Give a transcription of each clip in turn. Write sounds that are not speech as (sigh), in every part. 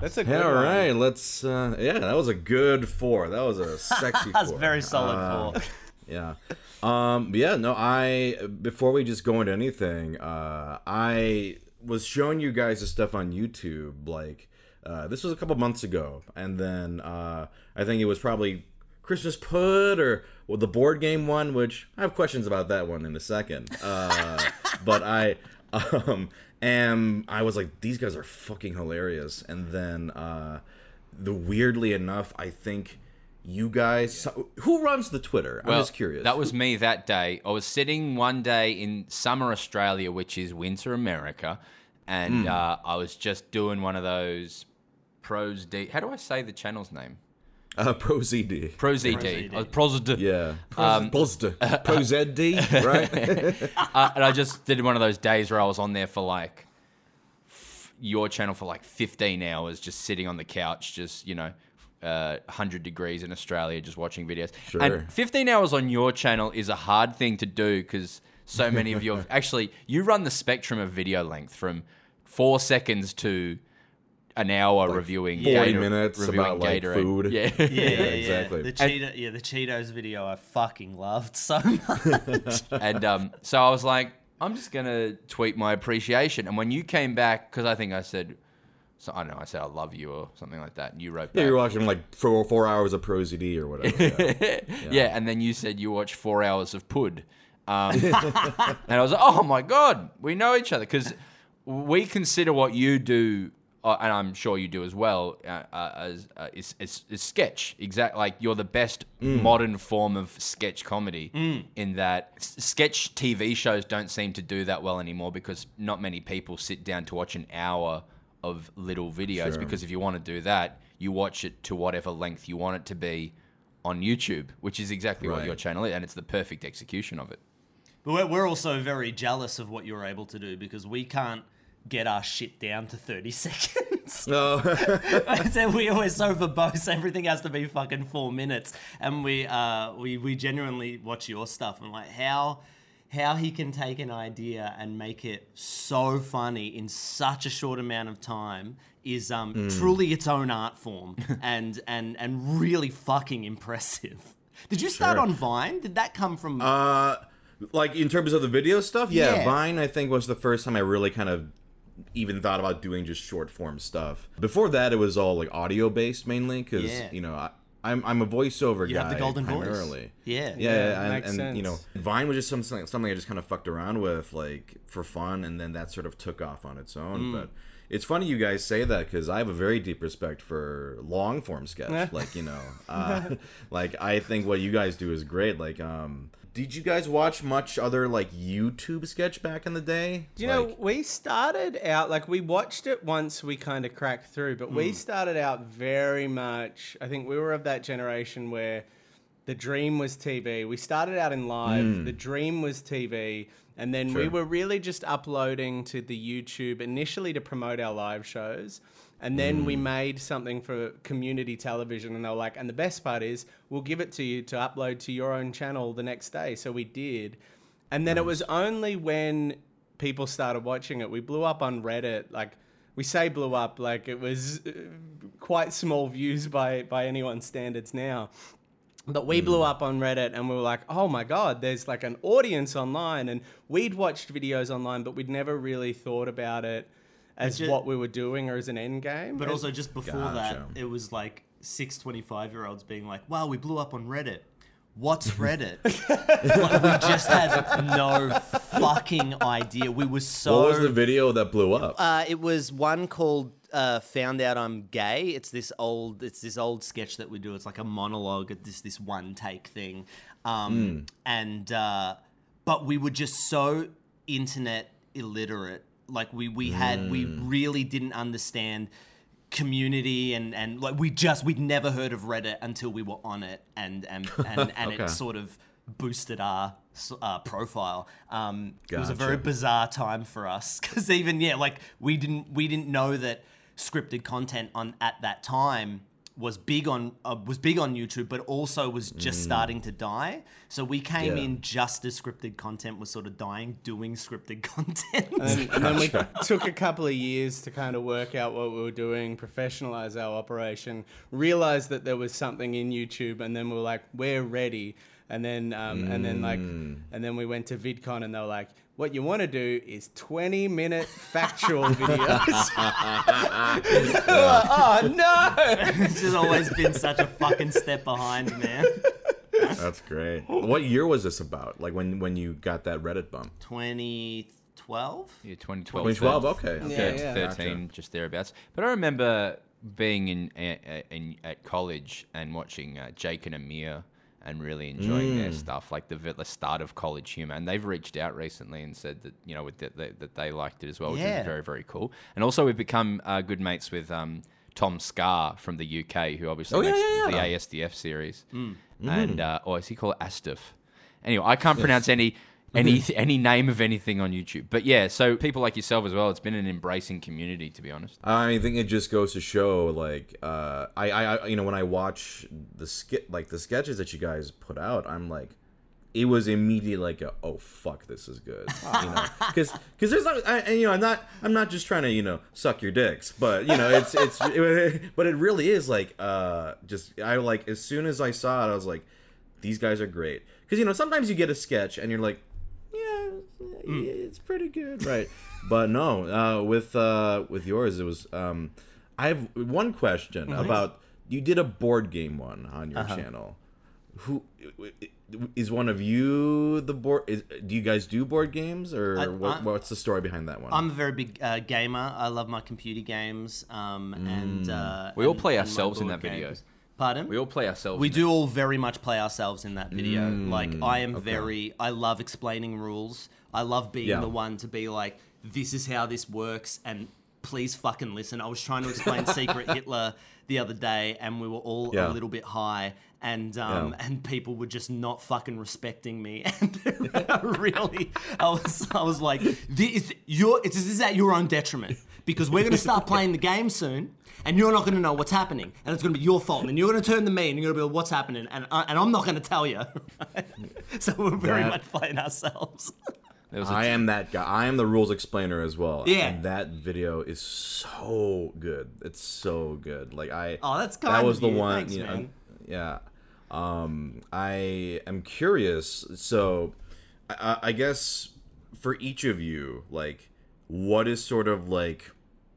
That's a good Yeah, all one. right. Let's. Uh, yeah, that was a good four. That was a (laughs) sexy. That's four. very solid Uh, four. (laughs) Yeah. Um. Yeah. No. I. Before we just go into anything, uh, I was showing you guys the stuff on YouTube. Like, uh, this was a couple months ago, and then uh, I think it was probably Christmas Put or well, the board game one, which I have questions about that one in a second. Uh, (laughs) but I. Um, and I was like, these guys are fucking hilarious. And then, uh, the weirdly enough, I think you guys, who runs the Twitter? I'm just curious. That was me that day. I was sitting one day in summer Australia, which is winter America, and Hmm. uh, I was just doing one of those pros D. How do I say the channel's name? Uh, (laughs) ProZD. Pros ED. I was pros D. Yeah. Um, Pozd. ProZD, right? (laughs) uh, and I just did one of those days where I was on there for like f- your channel for like 15 hours, just sitting on the couch, just you know, uh, 100 degrees in Australia, just watching videos. Sure. And 15 hours on your channel is a hard thing to do because so many of your (laughs) actually you run the spectrum of video length from four seconds to an hour reviewing 40 Gator- minutes reviewing about, like, Gatorade. food. (laughs) Yeah. Yeah, yeah, yeah. exactly. The Cheeto, yeah, the Cheetos video I fucking loved so (laughs) much. and um, so I was like, I'm just gonna tweet my appreciation. And when you came back, because I think I said, so I don't know, I said I love you or something like that, and you wrote yeah, back, you're watching like four, four hours of ProZD or whatever. (laughs) Yeah. yeah. and then you said you watched four hours of Pud. Um, and I was like, oh my god, we know each other because we consider what you do, uh, and I'm sure you do as well, uh, uh, as uh, is, is, is sketch. Exact, like you're the best modern form of sketch comedy. In that s- sketch TV shows don't seem to do that well anymore because not many people sit down to watch an hour of little videos. Sure. Because if you want to do that, you watch it to whatever length you want it to be on YouTube, which is exactly what your channel is, and it's the perfect execution of it. But we're also very jealous of what you're able to do because we can't get our shit down to 30 (laughs) seconds. No. (laughs) (laughs) so we always so verbose. Everything has to be fucking four minutes, and we uh we we genuinely watch your stuff and like how how he can take an idea and make it so funny in such a short amount of time is um Hmm. truly its own art form and and and really fucking impressive. Did you start Sure. on Vine? Did that come from? Uh, like in terms of the video stuff, yeah, Yeah. Vine I think was the first time I really kind of even thought about doing just short form stuff. Before that, it was all like audio based mainly because Yeah. you know I, I'm I'm a voiceover You guy have the golden voice. primarily. Yeah. yeah, Yeah, and, makes and you know. Vine was just something something I just kind of fucked around with like for fun, and then that sort of took off on its own. Mm. But it's funny you guys say that because I have a very deep respect for long form sketch. like you know, (laughs) uh, like I think what you guys do is great. Like, um, did you guys watch much other like YouTube sketch back in the day? Do you know, we started out like we watched it once we kind of cracked through, but Hmm. we started out very much. I think we were of that generation where the dream was TV. We started out in live, the dream was TV, and then we Hmm. Were really just uploading to the YouTube initially to promote our live shows. And then we Hmm. made something for community television, and they were like, and the best part is, we'll give it to you to upload to your own channel the next day. So we did. And then it was only when people started watching it, we blew up on Reddit. Like, we say blew up, like it was uh, quite small views by, by anyone's standards now. But we blew up on Reddit and we were like, oh my God, there's like an audience online. And we'd watched videos online, but we'd never really thought about it as ju- what we were doing or as an end game. But And- also just before Gotcha. that, it was like six 25 year olds being like, wow, we blew up on Reddit. What's (laughs) Reddit? like, we just had no fucking idea. We were so. what was the video that blew up? Uh, it was one called uh, "Found Out I'm Gay." It's this old, it's this old sketch that we do. It's like a monologue, It's this this one take thing, um, and uh, but we were just so internet illiterate. Like we we had we really didn't understand community and and like we just we'd never heard of Reddit until we were on it and and (laughs) and, and Okay. it sort of boosted our uh, profile. Um, It was a very bizarre time for us (laughs) because even yeah, like we didn't we didn't know that scripted content on at that time was big on uh, was big on YouTube, but also was just starting to die. So we came Yeah. in just as scripted content was sort of dying, doing scripted (laughs) content. And, and then we (laughs) took a couple of years to kind of work out what we were doing, professionalize our operation, realize that there was something in YouTube, and then we were like, we're ready. And then, um, and then like, and then we went to VidCon, and they were like, what you want to do is 20 minute factual (laughs) videos. (laughs) (laughs) oh no! it's just always been such a fucking step behind, man. That's great. What year was this about? Like when when you got that Reddit bump? 2012. Yeah, 2012. 2012. Okay. Yeah, Okay. yeah. 13, just thereabouts. But I remember being in, in, in at college and watching uh, Jake and Amir and really enjoying their stuff, like the the start of College Humor. And they've reached out recently and said that you know with that that, that they liked it as well, which Yeah. is very very cool. And also we've become uh, good mates with. Um, TomSka from the UK, who obviously Oh, yeah, makes yeah, the. ASDF series, and uh, or is he called Astuf? Anyway, I can't pronounce any any any name of anything on YouTube. But yeah, so people like yourself as well. It's been an embracing community, to be honest. I think it just goes to show, like, uh, I, I, you know, when I watch the skit, like the sketches that you guys put out, I'm like, it was immediately like, a, oh fuck, this is good, you know, (laughs) because because there's not, I, and, you know, I'm not, I'm not just trying to, you know, suck your dicks, but you know, it's it's, (laughs) it, but it really is like, uh, just I like as soon as I saw it, I was like, these guys are great, because you know, sometimes you get a sketch and you're like, yeah, it's pretty good, right? but no, uh, with uh, with yours, it was. Um, I have one question about you did a board game one on your channel. Who is one of you? The board is. Do you guys do board games, or I- what, I- what's the story behind that one? I'm a very big uh, gamer. I love my computer games. Um, and uh, We all and- play and my ourselves in that video. games. Pardon? We all play ourselves. We do all very much play ourselves in that video. Mm, like I am very I love explaining rules. I love being Yeah. the one to be like, this is how this works and please fucking listen. I was trying to explain (laughs) Secret Hitler the other day and we were all Yeah. a little bit high and um, Yeah. and people were just not fucking respecting me (laughs) and really I was I was like this is your it's this is at your own detriment because we're gonna start (laughs) playing the game soon and you're not going to know what's happening, and it's going to be your fault. And you're going to turn to me, and you're going to be like, "What's happening?" And I, and I'm not going to tell you. so we're very That- much playing ourselves. There was a I am that guy. I am the rules explainer as well. Yeah. And that video is so good. It's so good. Like I. Oh, that's kind. that was of the you. one. Thanks, you know, man. Yeah. Um, I am curious. So, I, I- I guess for each of you, like, what is sort of like,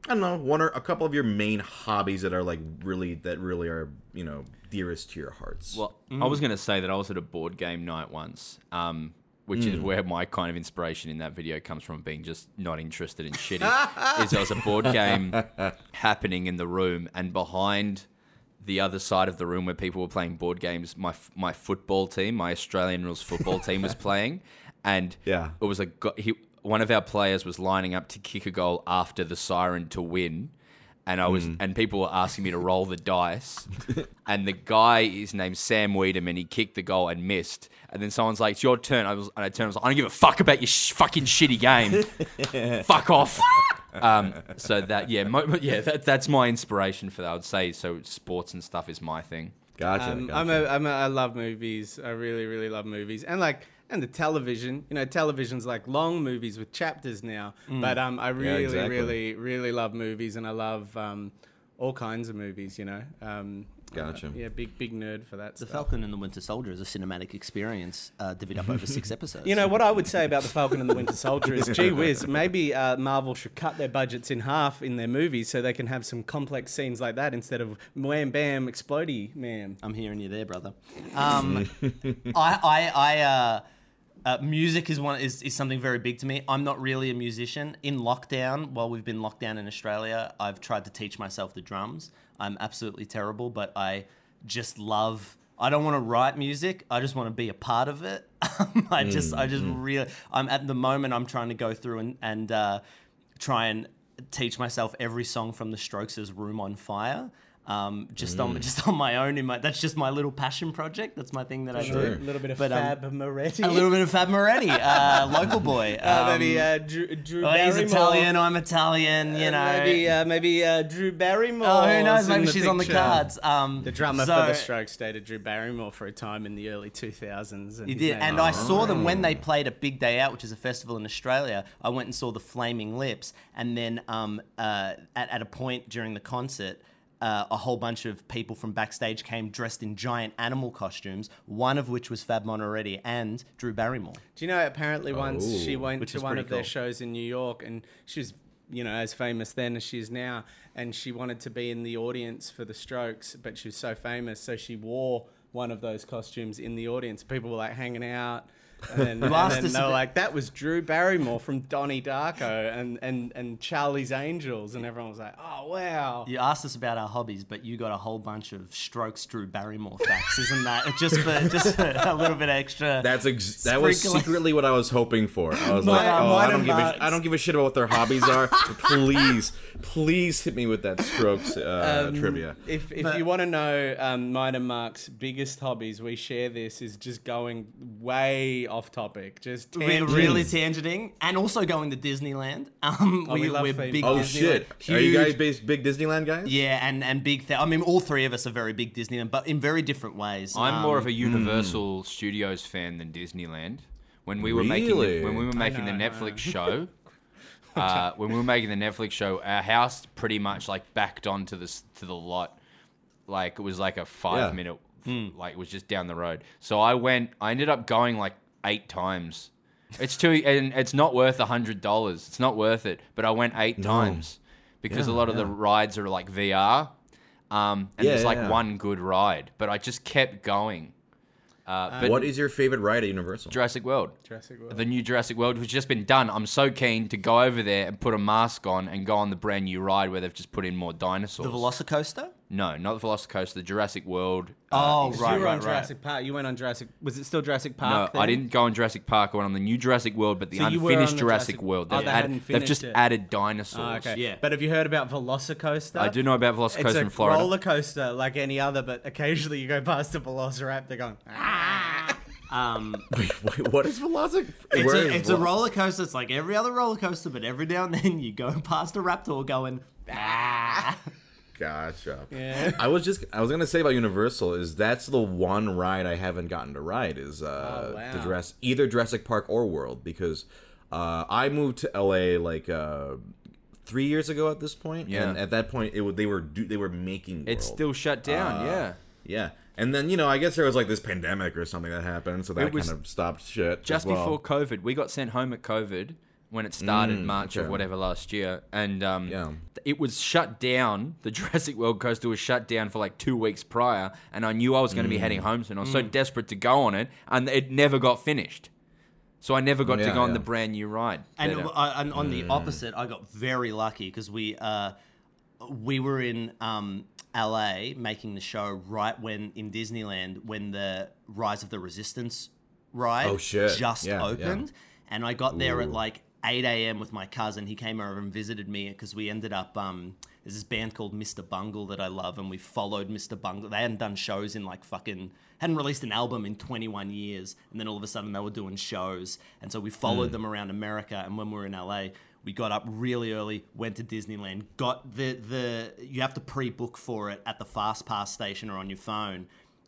I don't know, one or a couple of your main hobbies that are like really that really are you know dearest to your hearts. Well, I was going to say that I was at a board game night once, um, which is hmm. where my kind of inspiration in that video comes from, being just not interested in shitty. is there was a board game (laughs) happening in the room, and behind the other side of the room where people were playing board games, my my football team, my Australian rules football team, was (laughs) playing, and Yeah. it was a go- he, one of our players was lining up to kick a goal after the siren to win. And I was, and people were asking me to roll the dice, (laughs) and the guy is named Sam Weideman. He kicked the goal and missed, and then someone's like, "It's your turn." I was, and I turned, I was like, "I don't give a fuck about your sh- fucking shitty game. (laughs) fuck off." Um, so that, yeah, mo- yeah, that, that's my inspiration for that. I would say so. Sports and stuff is my thing. gotcha. Um, gotcha. I'm a, I'm a, I love movies. I really, really love movies, and like, and the television. You know, television's like long movies with chapters now. But um, I really, exactly. really, really love movies, and I love um, all kinds of movies. You know, um, Gotcha. uh, yeah, big, big nerd for that. The stuff. Falcon and the Winter Soldier is a cinematic experience uh, divvied up over six (laughs) episodes. You know what I would say about the Falcon and the Winter Soldier is, (laughs) gee whiz, maybe uh, Marvel should cut their budgets in half in their movies so they can have some complex scenes like that instead of wham bam explodey man. I'm hearing you there, brother. (laughs) Um, I, I, I, uh, uh, music is one is, is something very big to me. I'm not really a musician. In lockdown, while we've been locked down in Australia, I've tried to teach myself the drums. I'm absolutely terrible, but I just love. I don't want to write music. I just want to be a part of it. (laughs) I just, I just really. I'm at the moment. I'm trying to go through and and uh, try and teach myself every song from The Strokes' "Room on Fire." Um, just Mm. on just on my own. In my that's just my little passion project. That's my thing that I do. A little bit of But, um, Fab Moretti. A little bit of Fab Moretti, (laughs) uh, local boy. Uh, maybe Um, uh, Drew, Drew oh, he's Italian. I'm Italian. You Uh, know. maybe uh, maybe uh, Drew Barrymore. oh, who knows? Maybe she's on the cards. Um, The drummer so- for the Strokes dated Drew Barrymore for a time in the early 2000s. And He did, and I saw them when they played at Big Day Out, which is a festival in Australia. I went and saw the Flaming Lips, and then um, uh, at, at a point during the concert, uh, a whole bunch of people from backstage came dressed in giant animal costumes. One of which was Fab Moretti and Drew Barrymore. Do you know? Apparently, once she Oh. went Which to one pretty of their shows in New York, and she was, you know, as famous then as she is now, and she wanted to be in the audience for the Strokes, but she was so famous, so she wore one of those costumes in the audience. People were like hanging out. And then, and asked then they were like, "That was Drew Barrymore from Donnie Darko and, and, and Charlie's Angels," and everyone was like, "Oh wow!" You asked us about our hobbies, but you got a whole bunch of Strokes Drew Barrymore facts, isn't that? (laughs) Just for just for a little bit extra. That's ex- that was secretly what I was hoping for. I was Mine- like, oh, I don't give a, Mark's. I don't give a shit about what their hobbies are. (laughs) please, please hit me with that Strokes uh, Um, trivia. If, if But- you want to know um, mine and Mark's biggest hobbies, we share this is just going way off topic. Just We're really tangenting, and also going to Disneyland. (laughs) Um, Oh, we we, love we're big Oh. Disneyland- shit! Are you guys big, big Disneyland guys? Yeah, and and big. Th- I mean, all three of us are very big Disneyland, but in very different ways. I'm more of Um, a Universal Studios fan than Disneyland. When we were making Really? the, when we were making know, the Netflix (laughs) show, uh, when we were making the Netflix show, our house pretty much like backed onto the s- to the lot, like it was like a five Yeah. minute, like it was just down the road. So I went, I ended up going like eight times. It's too, and it's not worth a hundred dollars. It's not worth it. But I went eight times because a lot of the rides are like VR, um, and Yeah, there's like yeah. one good ride. But I just kept going. Uh, but What is your favorite ride at Universal? Jurassic World? Jurassic World. The new Jurassic World, which has just been done. I'm so keen to go over there and put a mask on and go on the brand new ride where they've just put in more dinosaurs. the Velocicoaster. No, not the Velocicoaster, the Jurassic World. Oh, You right, were right, on right. Jurassic Park. You went on Jurassic. Was it still Jurassic Park? no, Park? I didn't go on Jurassic Park. I went on the new Jurassic World, but the So you were on unfinished the Jurassic, Jurassic- World. Oh, They've, they add- hadn't they've just it. added Oh, dinosaurs. okay. Yeah. But have you heard about Velocicoaster? I do know about It's Velocicoaster a in Florida. roller coaster like any other, but occasionally you go past a Velociraptor going. "Ah." (laughs) Um, Wait, wait, what is Velocic? it's a, is it's a roller coaster. It's like every other roller coaster, but every now and then you go past a raptor going. Ah. Gotcha. Yeah. I was just I was gonna say about Universal is that's the one ride I haven't gotten to ride is uh Oh, wow. the Jurassic either Jurassic Park or World because uh I moved to LA like uh three years ago at this point Yeah. and at that point it would they were do, they were making It's still shut down. Uh, yeah. yeah and then you know I guess there was like this pandemic or something that happened so that kind of stopped shit just as well. before COVID. We got sent home at COVID when it started, Mm, March okay. of whatever last year, and um, Yeah. it was shut down. The (laughs) Jurassic World coaster was shut down for like two weeks prior, and I knew I was going to be heading Mm. home soon. I was so desperate to go on it, and it never got finished. So I never got to Yeah, go on the brand new ride. And, But, uh, uh, and on the opposite, I got very lucky because we uh, we were in um, LA making the show right when in Disneyland when the Rise of the Resistance ride Oh, shit. just Yeah, yeah. opened, and I got there at like 8 a.m. with my cousin. He came over and visited me because we ended up. Um, there's this band called Mr. Bungle that I love, and we followed Mr. Bungle. They hadn't done shows in like fucking hadn't released an album in 21 years, and then all of a sudden they were doing shows, and so we followed them around America. And when we were in LA, we got up really early, went to Disneyland, got the the you have to pre-book for it at the Fast Pass station or on your phone,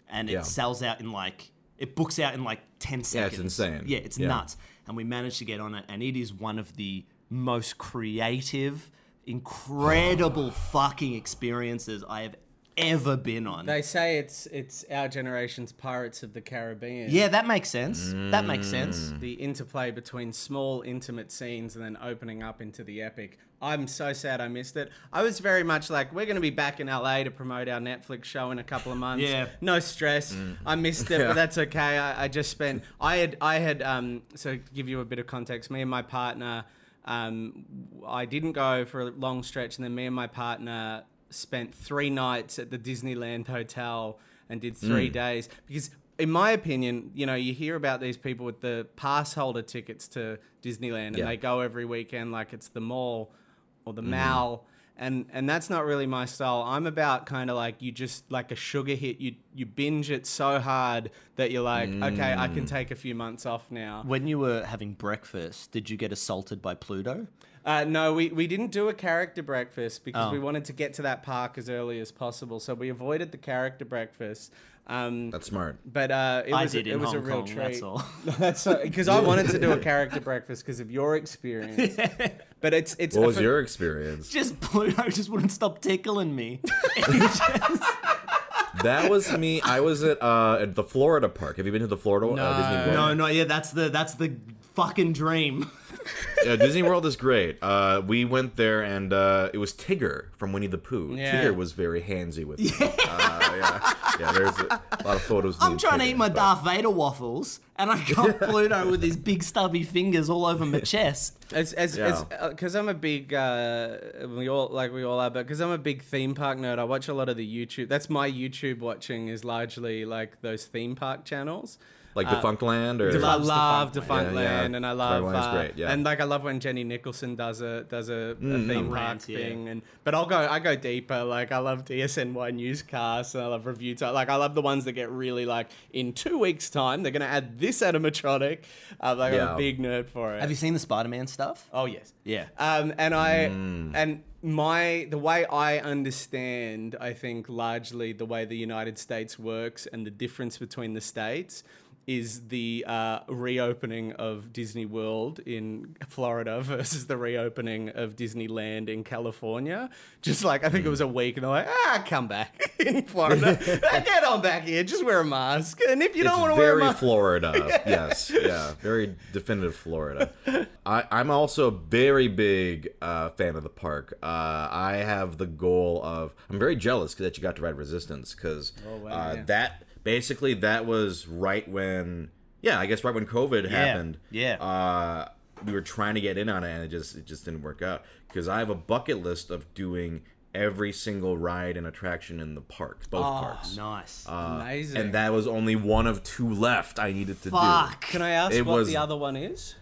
and it Yeah. sells out in like it books out in like 10 seconds. Yeah, it's insane. Yeah, it's Yeah. nuts. And we managed to get on it, and it is one of the most creative, incredible fucking experiences I have ever been on. They say it's it's our generation's Pirates of the Caribbean. yeah, that makes sense. That makes sense. The interplay between small, intimate scenes and then opening up into the epic. I'm so sad I missed it. I was very much like, we're going to be back in LA to promote our Netflix show in a couple of months. Yeah. No stress. I missed it, Yeah. but that's okay. I, I just spent. I had. I had. Um. So to give you a bit of context, me and my partner. Um. I didn't go for a long stretch, and then me and my partner spent three nights at the Disneyland hotel and did three mm. days because in my opinion, you know, you hear about these people with the pass holder tickets to Disneyland and Yeah. they go every weekend like it's the mall or the mm-hmm. mall. And and that's not really my style. I'm about kind of like you just like a sugar hit. You you binge it so hard that you're like, okay, I Mm. can take a few months off now. When you were having breakfast, did you get assaulted by Pluto? Uh, no, we, we didn't do a character breakfast because Oh. we wanted to get to that park as early as possible. So we avoided the character breakfast. Um, That's smart. but uh, it I was did it was Hong a real Kong, treat. (laughs) that's all. That's because I wanted to do a (laughs) character breakfast because of your experience. (laughs) But it's it's What was ph- your experience? Just Pluto just wouldn't stop tickling me. (laughs) That was me. I was at uh at the Florida park. Have you been to the Florida uh, no, no, yeah, that's the that's the fucking dream. Yeah, Disney World is great. Uh, we went there and uh, it was Tigger from Winnie the Pooh. Yeah. Tigger was very handsy with me. (laughs) Uh, yeah, yeah. There's a, lot of photos. I'm and trying to eat my but- Darth Vader waffles, and I got Pluto with his big stubby fingers all over my chest. As as Yeah. because I'm a big uh, we all like we all are, but because I'm a big theme park nerd, I watch a lot of the YouTube. That's my YouTube watching is largely like those theme park channels. Like Defunctland or I love Defunctland. Defunctland, Yeah, yeah. and I love Defunctland's uh, great, yeah. and like I love when Jenny Nicholson does a does a, a theme park Rant, yeah. thing, and but I'll go I go deeper. Like I love DSNY newscasts, and I love review time. Like I love the ones that get really like in two weeks time they're gonna add this animatronic. Uh, like I'm a big nerd for it. Have you seen the Spider-Man stuff? Oh yes. Yeah. Um, and I Mm. and my the way I understand, I think largely the way the United States works and the difference between the states is the uh, reopening of Disney World in Florida (laughs) versus the reopening of Disneyland in California. Just like I think it was a week, and they're like, "Ah, come back (laughs) in Florida, (laughs) get on back here, just wear a mask." And if you don't want to wear a mask. very Florida. yes, yeah, very definitive Florida. I, I'm also a very big uh, fan of the park. Uh, I have the goal of. I'm very jealous that you got to ride Resistance because wow, uh, yeah. that basically that was right when. Yeah, I guess right when COVID happened. yeah. Uh, we were trying to get in on it, and it just it just didn't work out because I have a bucket list of doing every single ride and attraction in the park, both parks. Nice. Uh, Amazing. And that was only one of two left I needed to do. Fuck. can I ask It what was- the other one is?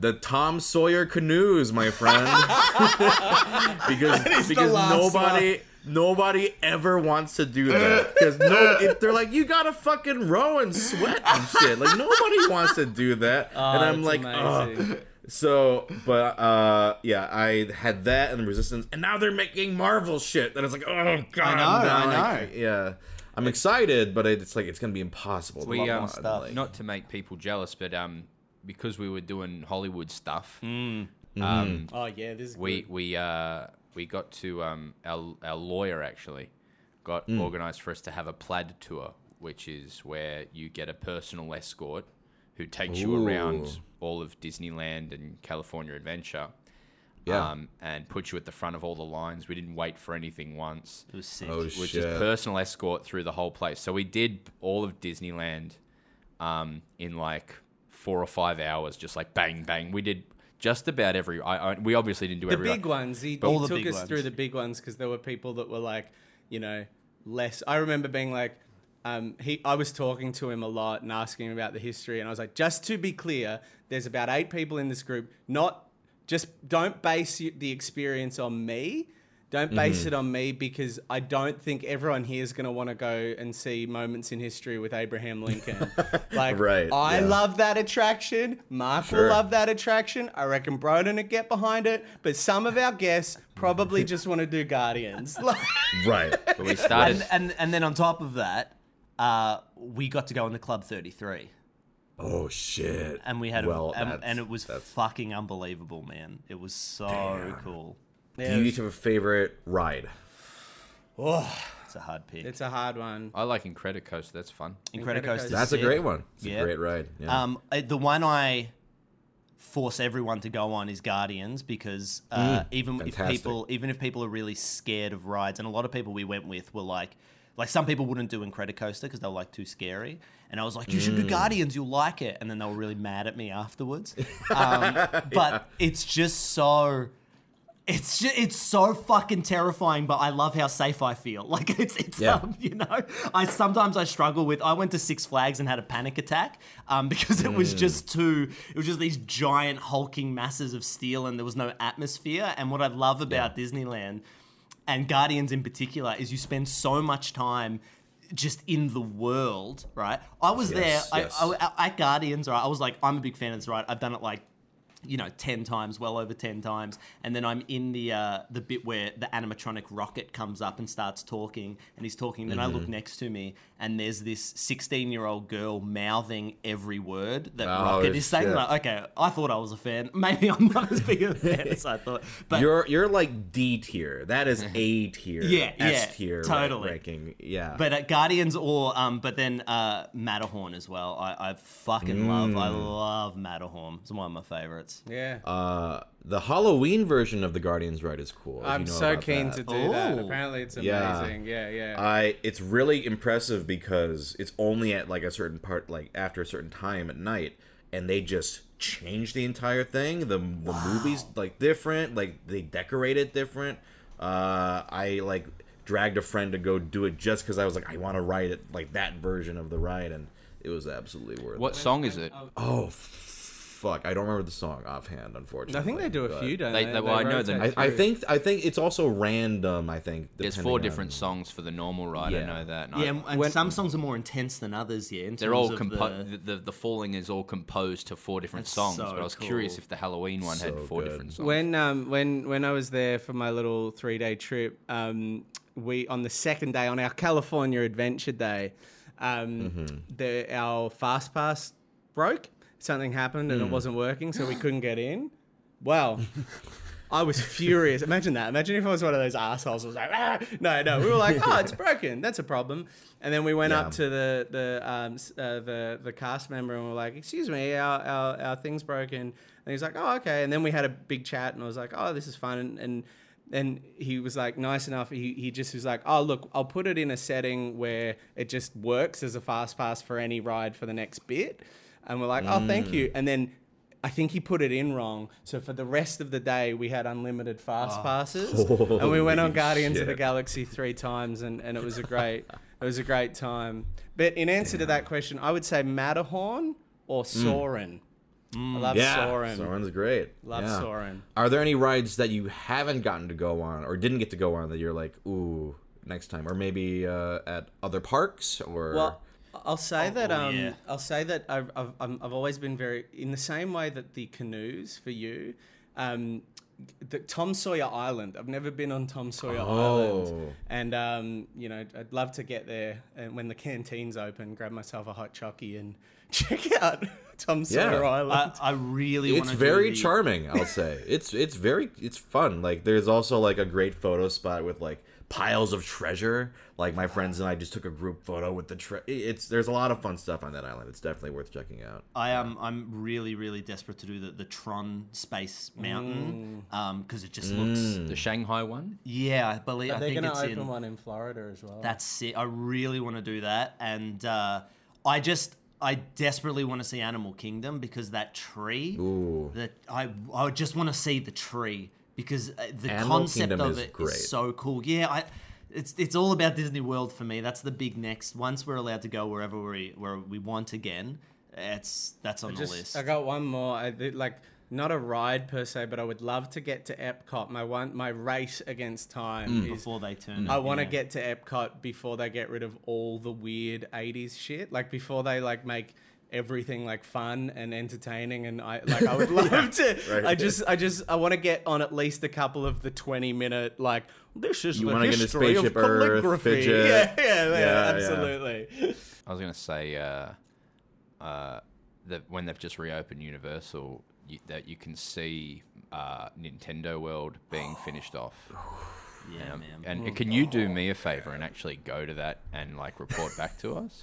The Tom Sawyer canoes, my friend. (laughs) (laughs) because because last nobody nobody ever wants to do that. Because no, (laughs) they're like you gotta fucking row and sweat and shit. Like nobody wants to do that. (laughs) and I'm like, amazing. Ugh. So, but uh, yeah, I had that and Resistance, and now they're making Marvel shit. And it's like, oh god, know, now I know. yeah, I'm excited, but it's like it's gonna be impossible. We love um, like- not to make people jealous, but um, because we were doing Hollywood stuff, um, Oh yeah, this is we good. we uh we got to um our our lawyer actually got Hmm. organized for us to have a plaid tour, which is where you get a personal escort who takes you around all of Disneyland and California Adventure. Yeah. Um, and put you at the front of all the lines. We didn't wait for anything once. it was sick. Oh It was shit! just personal escort through the whole place. So we did all of Disneyland um, in like four or five hours, just like bang bang. We did just about every. I, I we obviously didn't do the every. big ones. He, he took us ones. through the big ones because there were people that were like, you know, less. I remember being like, um, he. I was talking to him a lot and asking him about the history, and I was like, just to be clear, there's about eight people in this group. Not just don't base the experience on me. Don't base Mm-hmm. it on me because I don't think everyone here is going to want to go and see moments in history with Abraham Lincoln. (laughs) like, Right, I yeah. love that attraction. Mark Sure. will love that attraction. I reckon Broden would get behind it. But some of our guests probably just want to do Guardians. (laughs) Like, right. (laughs) But we started. and, and and then on top of that, uh, we got to go into Club 33. Oh shit! And we had well, a, and, and it was fucking unbelievable, man. It was so Damn. cool. Do you each have a favorite ride? It's a hard pick. it's a hard one. I like Incredicoaster. That's fun. Incredicoaster. Incredicoaster. That's a great one. It's Yeah. a great ride. Yeah. Um, uh, the one I force everyone to go on is Guardians because uh, even if Mm, people even if people are really scared of rides, and a lot of people we went with were like, like some people wouldn't do Incredicoaster because they were like too scary, and I was like, you should do Mm. Guardians, you'll like it, and then they were really mad at me afterwards. (laughs) Um, but it's just so. It's just, it's so fucking terrifying, but I love how safe I feel. (laughs) Like it's it's Yeah. um, you know I sometimes I struggle with. I went to Six Flags and had a panic attack um, (laughs) because it was just too. It was just these giant hulking masses of steel and there was no atmosphere. And what I love about Disneyland and Guardians in particular is you spend so much time just in the world, right? I was Yes, there yes. I, I, at Guardians, right? I was like, I'm a big fan of this, right? I've done it like you know, ten times, well over ten times, and then I'm in the uh, the bit where the animatronic rocket comes up and starts talking, and he's talking. Then I Mm-hmm. look next to me, and there's this 16 year old girl mouthing every word that Oh, Rocket is saying. Like, okay, I thought I was a fan. (laughs) Maybe I'm not as big a fan as I thought, but you're you're like D tier. That is A tier. Yeah, (laughs) yeah, S tier ra- totally. ranking. Yeah. But at Guardians or um, but then uh, Matterhorn as well. I, I fucking love. I Mm. love Matterhorn. It's one of my favorites. Yeah. uh, the Halloween version of the Guardians ride is cool. I'm you know so keen that. to do that. Apparently, it's amazing. Yeah, yeah. I it's really impressive because it's only at like a certain part like after a certain time at night and they just change the entire thing. The the movies like different, like they decorate it different. Uh I like dragged a friend to go do it just cuz I was like I want to ride it like that version of the ride and it was absolutely worth What it. What song is it? Oh f- fuck, I don't remember the song offhand unfortunately. I think they do a few, don't They- they? they- well, I know them. rotate I, I think I think it's also random, I think. There's four different on- songs for the normal ride. I know that. and Yeah, I- and, and when- some songs are more intense than others. Yeah, in they're terms all of the- the, the the falling is all composed to four different That's songs. so but I was cool. curious if the Halloween one had four good. different songs. when um when when I was there for my little three day trip, um we on the second day on our California Adventure Day, um the our fast pass broke. Something happened and it wasn't working, so we (gasps) couldn't get in. Well. I was (laughs) furious. Imagine that. Imagine if I was one of those assholes. was like, ah! no, no. We were like, (laughs) oh, it's broken. That's a problem. And then we went Yeah. up to the the um, uh, the the cast member and we are like, excuse me, our, our our thing's broken. And he's like, oh, okay. And then we had a big chat, and I was like, oh, this is fun. And and, and he was like nice enough. He he just was like, oh, look, I'll put it in a setting where it just works as a fast pass for any ride for the next bit. And we're like, oh, thank you. And then. I think he put it in wrong. So for the rest of the day, we had unlimited fast passes, (laughs) and we went on Guardians of the. Galaxy three times, and, and it was a great it was a great time. But in answer to that question, I would say Matterhorn or Soarin'. I love Mm. Yeah, Soarin'. Soarin's great. Love yeah. Soarin'. Are there any rides that you haven't gotten to go on or didn't get to go on that you're like, ooh, next time, or maybe uh, at other parks or? Well, I'll say that oh, um, yeah. I'll say that I've, I've I'm- I've always been very in the same way that the canoes for you, um, the Tom Sawyer Island. I've never been on Tom Sawyer Oh. Island, and um, you know I'd love to get there and when the canteen's open, grab myself a hot chockey and (laughs) check out Tom Sawyer Yeah. Island. I, I really want it's to. very do the, charming. I'll say it's it's very it's fun. Like there's also like a great photo spot with like piles of treasure. Like my friends and I just took a group photo with the tre- It's there's a lot of fun stuff on that island. It's definitely worth checking out. I am. I'm really, really desperate to do the, the Tron Space Mountain Um because it just looks. Mm. the Shanghai one. Yeah, I believe. I They're think gonna it's open in. one in Florida as well. That's it. I really want to do that, and uh, I just. I desperately want to see Animal Kingdom because that tree. Ooh. That I I just want to see the tree because uh, the Animal concept Kingdom of is it is great. so cool. Yeah, I. It's it's all about Disney World for me. That's the big next. Once we're allowed to go wherever we where we want again, it's that's on the Just, list. I got one more. I did, like not a ride per se, but I would love to get to Epcot. My one, my race against time is before they turn. I it, want to yeah. get to Epcot before they get rid of all the weird '80s shit. Like before they like make everything like fun and entertaining. And I like I would (laughs) love to. right. I just I just I want to get on at least a couple of the 20 minute like this is You the wanna get into history of Spaceship Earth, calligraphy. fidget. (laughs) Yeah, yeah, yeah, Yeah, yeah. absolutely. I was gonna say uh, uh, that when they've just reopened Universal, you, that you can see uh, Nintendo World being (gasps) finished off. Yeah, Um, man. and can you do me a favor and actually go to that and like report back to us?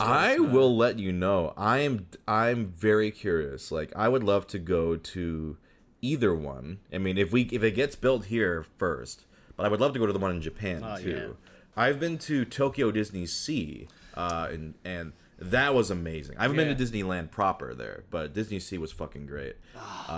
I will let you know. I am I'm very curious. Like I would love to go to either one. I mean, if we if it gets built here first, but I would love to go to the one in Japan Oh, too. I've been to Tokyo Disney Sea, uh, and and that was amazing. I haven't Yeah. been to Disneyland proper there, but Disney Sea was fucking great. Ah.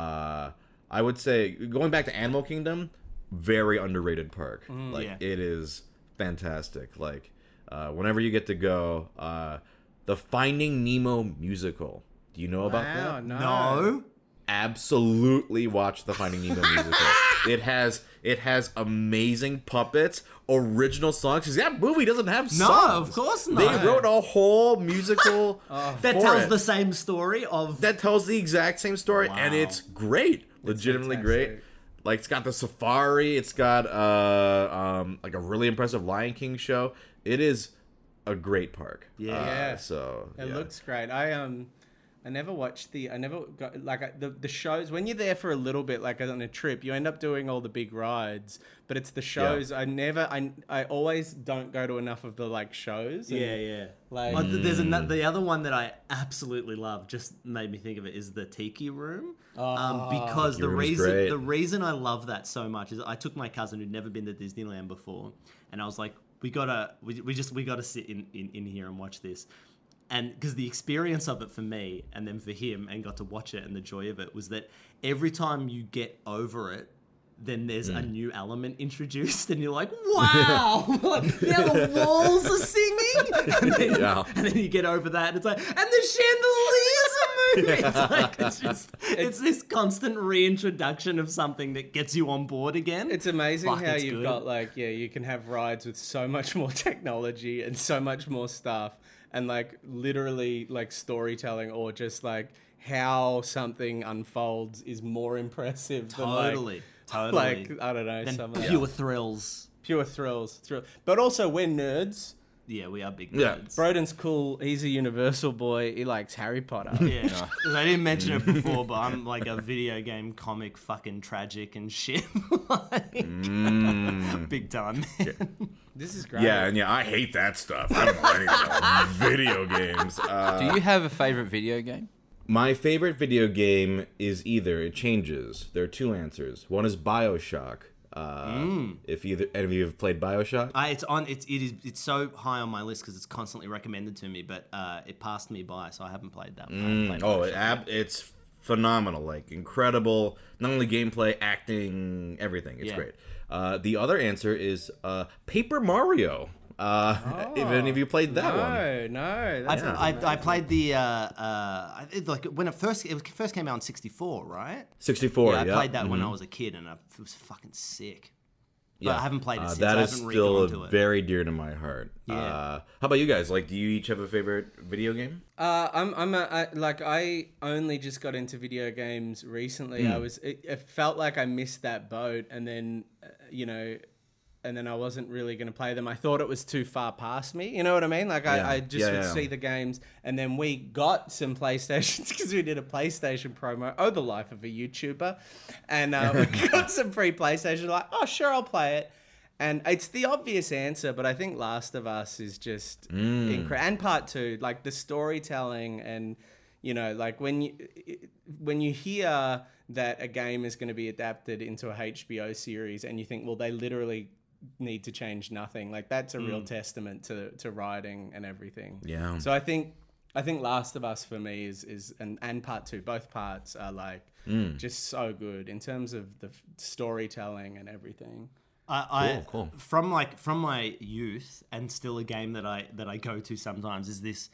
uh, I would say going back to Animal Kingdom, very underrated park. Mm, like yeah. it is fantastic. Like uh, whenever you get to go, uh, the Finding Nemo musical. Do you know about that? no. no. Absolutely watch the Finding Nemo musical. (laughs) it has it has amazing puppets, original songs. 'Cause that movie doesn't have songs. No, of course not. They wrote a whole musical (laughs) that tells it. the same story of that tells the exact same story, and it's great, legitimately great. Like it's got the safari, it's got uh um like a really impressive Lion King show. It is a great park. Yeah. Uh, So It yeah. looks great. I um, I never watched the. I never got like I- the the shows. When you're there for a little bit, like on a trip, you end up doing all the big rides. But it's the shows. I never. I I always don't go to enough of the like shows. and, yeah, yeah. Like Oh, th- there's another, the other one that I absolutely love. Just made me think of it is the Tiki Room, um, because Tiki the Room is reason great. the reason I love that so much is I took my cousin who'd never been to Disneyland before, and I was like, we gotta we, we just we gotta sit in, in in here and watch this. And because the experience of it for me and then for him and got to watch it and the joy of it was that every time you get over it, then there's a mm. new element (laughs) introduced, and you're like, (laughs) "Wow! (laughs) like, now the walls are singing." And then, Yeah. and then you get over that, and it's like, "And the moving." (laughs) It's like it's just it's this constant reintroduction of something that gets you on board again. It's amazing Fuck, how it's you've good. got like yeah, you can have rides with so much more (laughs) technology and so much more stuff and like literally like storytelling or just like how something unfolds is more impressive than totally, like, totally. like I don't know some of the pure thrills. pure thrills thrill but also we're nerds Yeah, we are big Yeah. Broden's cool he's a universal boy he likes Harry Potter Yeah, 'Cause I didn't mention it before, but I'm like a video game comic fucking tragic and shit. (laughs) like, (laughs) big time. man. this is great Yeah, and yeah, I hate that stuff. I don't know anything about video games. Uh, Do you have a favorite video game? my favorite video game is either it changes. There are two answers. One is Bioshock. Uh, If either any of you have played Bioshock, I, it's on. It's it is. It's so high on my list because it's constantly recommended to me, but uh, it passed me by, so I haven't played that. haven't played oh, it, ab- it's phenomenal. Like incredible. Not only gameplay, acting, everything. It's Yeah. great. Uh, the other answer is uh, Paper Mario. Uh, (laughs) if any of you played that one. no no I, I, I played the uh, uh, it, like when it first it first came out in '64, right? 64, yeah, yeah. I played that when I was a kid, and I, it was fucking sick. But I haven't played it Uh, since. that I is still it. very dear to my heart. Yeah. Uh, how about you guys? Like, do you each have a favorite video game? Uh, I'm I'm a, I, like I only just got into video games recently. Hmm. I was it, it felt like I missed that boat, and then uh, you know, and then I wasn't really going to play them. I thought it was too far past me. You know what I mean? Like Yeah. I, I just Yeah, would yeah. see the games, and then we got some PlayStations (laughs) because we did a PlayStation promo. Oh, the life of a YouTuber, and uh, we (laughs) got some free PlayStation. Like, oh sure, I'll play it. And it's the obvious answer, but I think Last of Us is just Mm. incredible. And part two, like the storytelling, and you know, like when you when you hear that a game is going to be adapted into a HBO series, and you think, well, they literally need to change nothing. Like that's a real testament to to writing and everything. Yeah. So I think I think Last of Us for me is is and and part two, both parts are like just so good in terms of the storytelling and everything. I, I Cool, cool. from like from my youth and still a game that I that I go to sometimes is this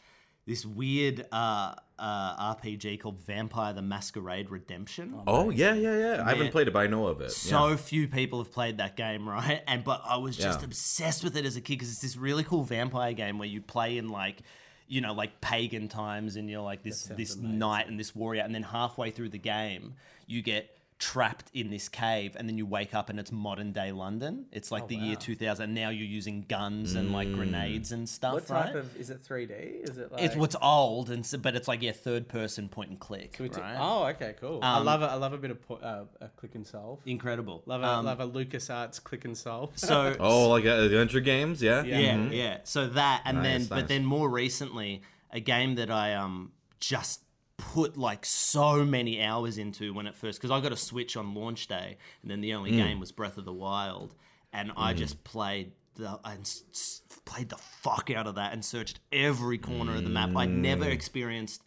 this weird uh, uh, RPG called Vampire the Masquerade Redemption. Oh yeah, yeah, yeah. I haven't played it, but I know of it. So yeah. few people have played that game, (laughs) right? And but I was just Yeah. obsessed with it as a kid because it's this really cool vampire game where you play in like, you know, like pagan times, and you're like this this knight and this warrior, and then halfway through the game, you get trapped in this cave, and then you wake up and it's modern day London. It's Oh, like the year 2000. And now you're using guns and like grenades and stuff. What right? type of is it 3D? Is it like it's what's old, and so, but it's like yeah, third person point and click. we t- Oh, okay, cool. I Um, love it. I love a bit of po- uh, a click and solve. Incredible. Love a Um, love a LucasArts click and solve. So (laughs) Oh, like uh, adventure games, yeah. Yeah. yeah, yeah. So that, and then, Nice, but then more recently, a game that I um just put like so many hours into when it first, because I got a Switch on launch day, and then the only mm. game was Breath of the Wild, and I mm. just played the and s- s- played the fuck out of that and searched every corner of the map. I'd never mm. experienced.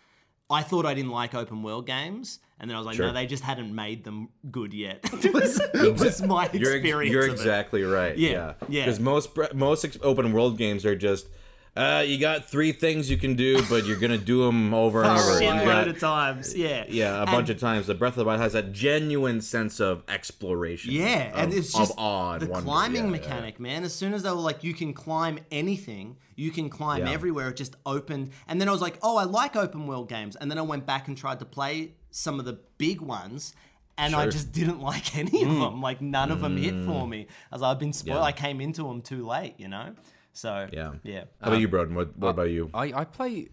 I thought I didn't like open world games, and then I was like, Sure. no, they just hadn't made them good yet. it was, (laughs) (laughs) it was my You're, ex- experience. you're of it. exactly right. Yeah, Yeah, yeah. Because most most ex- open world games are just uh, you got three things you can do, but you're gonna do them over and over. Shitload got- of times. Yeah. yeah, a And- bunch of times. The Breath of the Wild has that genuine sense of exploration. Yeah, and it's just of and the wonder. climbing Yeah, yeah, mechanic, man. As soon as they were like, you can climb anything, you can climb Yeah. everywhere. It just opened, and then I was like, oh, I like open world games. And then I went back and tried to play some of the big ones. And I just didn't (laughs) like any of them. Like none of them hit for me. As I've been spoiled, Yeah. I came into them too late, you know. So Yeah. yeah. How about you, Broden? What, what about you? I, I play.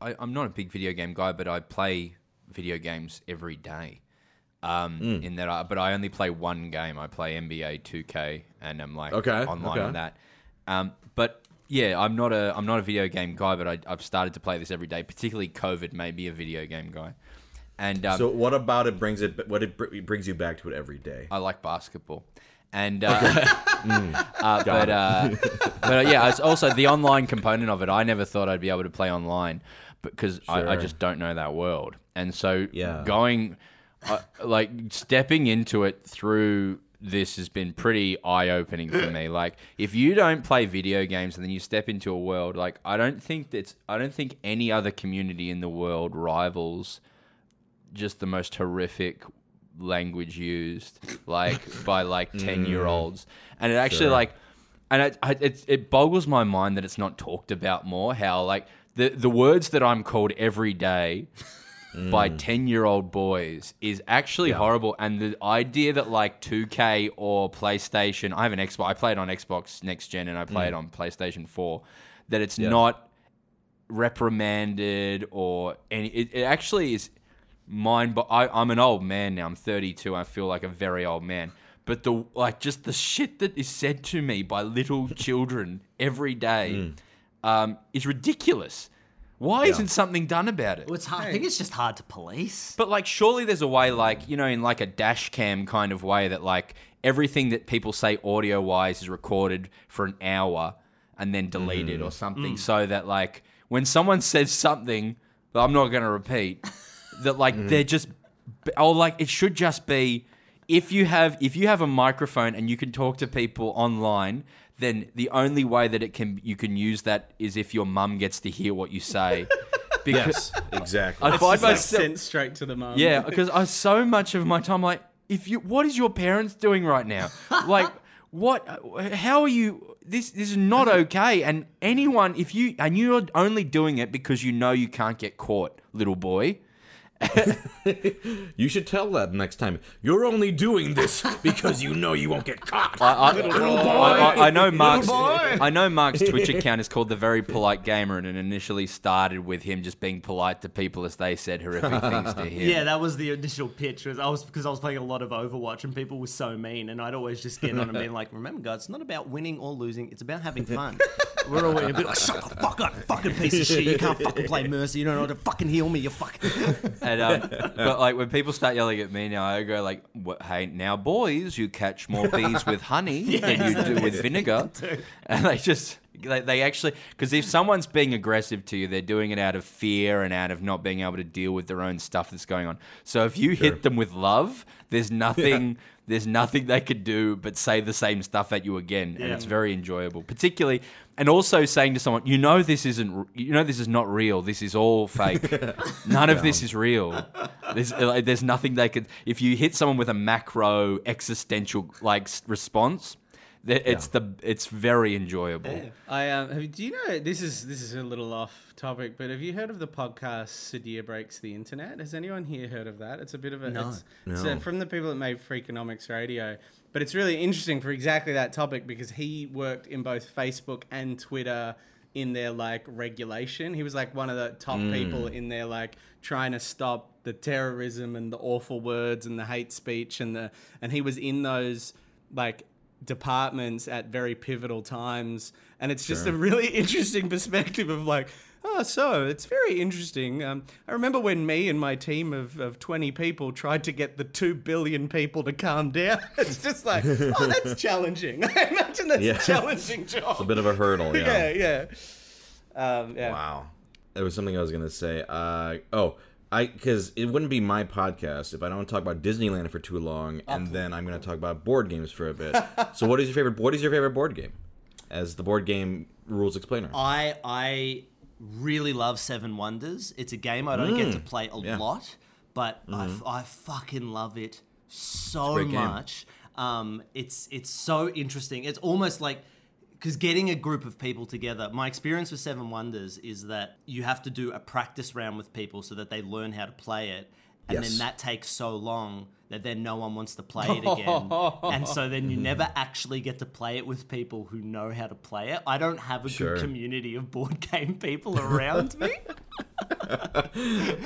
I, I'm not a big video game guy, but I play video games every day. Um, Hmm. In that, I, but I only play one game. I play NBA 2K, and I'm like Okay, online okay. on that. Um, but yeah, I'm not a I'm not a video game guy, but I, I've started to play this every day. Particularly COVID made me a video game guy, and um, So, what about it brings it? What it br- brings you back to it every day? I like basketball. And uh, (laughs) uh, but uh, (laughs) but uh, yeah, it's also the online component of it. I never thought I'd be able to play online because I, I just don't know that world. And so Yeah. going uh, like stepping into it through this has been pretty eye opening for me. (clears throat) Like if you don't play video games and then you step into a world like I don't think that's I don't think any other community in the world rivals just the most horrific language used like (laughs) by like 10 year olds mm. and it actually Sure. like and it, I- it it boggles my mind that it's not talked about more how like the the words that I'm called every day (laughs) by mm. 10 year old boys is actually horrible. And the idea that like 2K or PlayStation I have an Xbox I play it on Xbox next gen and I play it mm. on PlayStation 4 that it's not reprimanded or any it, it actually is mind but I, i'm an old man now. I'm 32 i feel like a very old man. But the like just the shit that is said to me by little (laughs) children every day mm. um, is ridiculous. Why isn't something done about it? Well, it's hard. I think it's just hard to police. but like, surely there's a way, like you know, in like a dash cam kind of way, that like everything that people say audio wise is recorded for an hour and then deleted mm. or something, mm. so that like when someone says something that I'm not going to repeat, that like mm-hmm. they're just, or like it should just be if you have if you have a microphone and you can talk to people online. Then the only way that it can you can use that is if your mum gets to hear what you say. (laughs) Because Yes, exactly. I It's find just like myself sent straight to the mum. yeah, because I so much of my time like, if you, what is your parents doing right now? (laughs) Like, what? How are you? This this is not okay. And anyone, if you and you're only doing it because you know you can't get caught, little boy. (laughs) you should tell that next time. You're only doing this because you know you won't get caught. I, I, I, I, I know Mark's. I know Mark's Twitch (laughs) account is called the Very Polite Gamer, and it initially started with him just being polite to people as they said horrific things to him. Yeah, that was the initial pitch. Was I was because I was playing a lot of Overwatch and people were so mean, and I'd always just get on and be like, "Remember, guys, it's not about winning or losing; it's about having fun." (laughs) We're all always a bit like, "Shut the fuck up, fucking piece of shit! You can't fucking play Mercy. You don't know how to fucking heal me. You fucking." And, um, but like when people start yelling at me now, I go like, "What- "Hey, now boys, you catch more bees with honey (laughs) than you do with vinegar." (laughs) And they just they, they actually because if someone's being aggressive to you, they're doing it out of fear and out of not being able to deal with their own stuff that's going on. So if you hit them with love, there's (laughs) nothing. There's nothing they could do but say the same stuff at you again, and it's very enjoyable. Particularly, and also saying to someone, "You know this isn't. You know this is not real. This is all fake. (laughs) None of this is real. There's like, there's nothing they could. If you hit someone with a macro existential like response, that it's the it's very enjoyable. I um, have, do you know this is this is a little off topic, but have you heard of the podcast Sudhir Breaks the Internet? Has anyone here heard of that? It's a bit of a No. it's, it's No. uh from the people that made Freakonomics Radio, but it's really interesting for exactly that topic because he worked in both Facebook and Twitter in their like regulation. He was like one of the top people in there like trying to stop the terrorism and the awful words and the hate speech and the and he was in those like departments at very pivotal times and it's just a really (laughs) interesting perspective of like oh so it's very interesting um, i remember when me and my team of, of 20 people tried to get the 2 billion people to calm down (laughs) it's just like oh that's (laughs) challenging i imagine that's Yeah. a challenging job a bit of a hurdle. yeah yeah um, yeah Wow. There was something I was gonna say. Uh, oh, I because it wouldn't be my podcast if I don't talk about Disneyland for too long, and then I'm gonna talk about board games for a bit. so, what is your favorite? What is your favorite board game? as the board game rules explainer. I I really love Seven Wonders. It's a game I don't get to play a yeah. lot, but I f I I fucking love it so great game. much. Um, it's it's so interesting. It's almost like because getting a group of people together. My experience with Seven Wonders is that you have to do a practice round with people so that they learn how to play it, and Yes. then that takes so long that then no one wants to play it (laughs) again, and so then you never actually get to play it with people who know how to play it. I don't have a Sure. good community of board (laughs) game people around me. (laughs)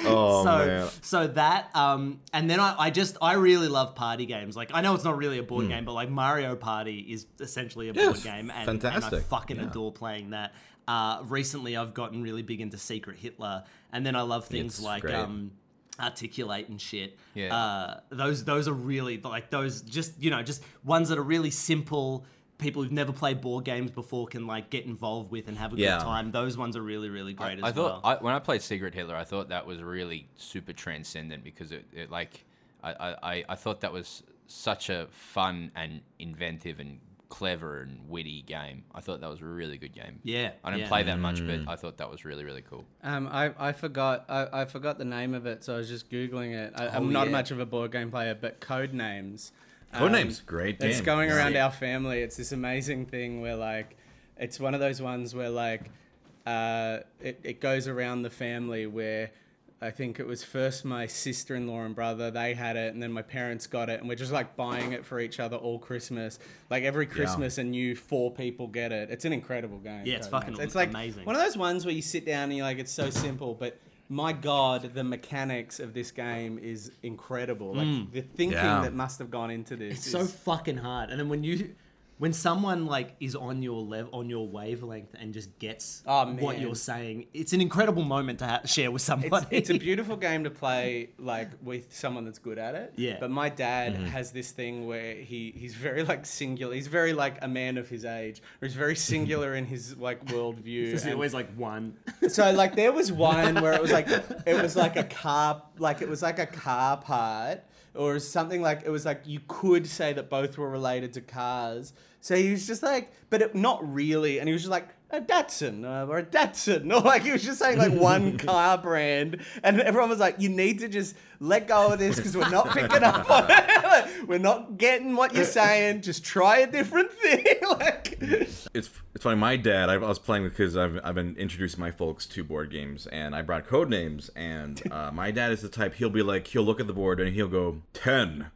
oh so man. so that um and then I, I just I really love party games. Like I know it's not really a board Hmm. game, but like Mario Party is essentially a board game and, and I fantastic. fucking Yeah. adore playing that. Uh recently I've gotten really big into Secret Hitler and then I love things It's like um articulate and shit. Yeah. Uh those those are really like those just you know, just ones that are really simple people who've never played board games before can like get involved with and have a Yeah. good time. Those ones are really, really great I as thought well. I, when I played Secret Hitler, I thought that was really super transcendent because it, it like I, I, I- I thought that was such a fun and inventive and clever and witty game. I thought that was a really good game. Yeah, I didn't yeah. play that much, Mm. but I thought that was really really cool. Um, I, I forgot I, I forgot the name of it, so I was just googling it. I, Oh, I'm not yeah. much of a board game player, but Codenames. Code Names, great It's going around Yeah. our family. It's this amazing thing where like, it's one of those ones where like, uh, it, it goes around the family where. I think it was first my sister-in-law and brother. They had it, and then my parents got it, and we're just like buying it for each other all Christmas. Like every Christmas, a new four people get it. It's an incredible game. Yeah, it's Codenames. fucking It's like amazing. one of those ones where you sit down and you're like, it's so simple, but my god, the mechanics of this game is incredible. Like mm. the thinking Yeah. that must have gone into this. It's is, so fucking hard. And then when you when someone like is on your level on your wavelength and just gets Oh, what man. you're saying, it's an incredible moment to ha- share with somebody. it's, it's a (laughs) beautiful game to play like with someone that's good at it. Yeah. But my dad mm-hmm. has this thing where he he's very like singular. He's very like a man of his age. Or he's very singular in his like worldview. (laughs) There's and- always like one. (laughs) so like there was one where it was like it was like a car like it was like a car part or something like it was like you could say that both were related to cars so he was just like but it, not really. And he was just like a Datsun uh, or a Datsun. (laughs) Or like he was just saying like one (laughs) car brand. And everyone was like you need to just let go of this because we're not (laughs) picking up on it. We're not getting what you're saying. Just try a different thing. Like it's it's funny. My dad, I was playing with because I've I've been introducing my folks to board games, and I brought code names. And uh, my dad is the type he'll be like he'll look at the board and he'll go ten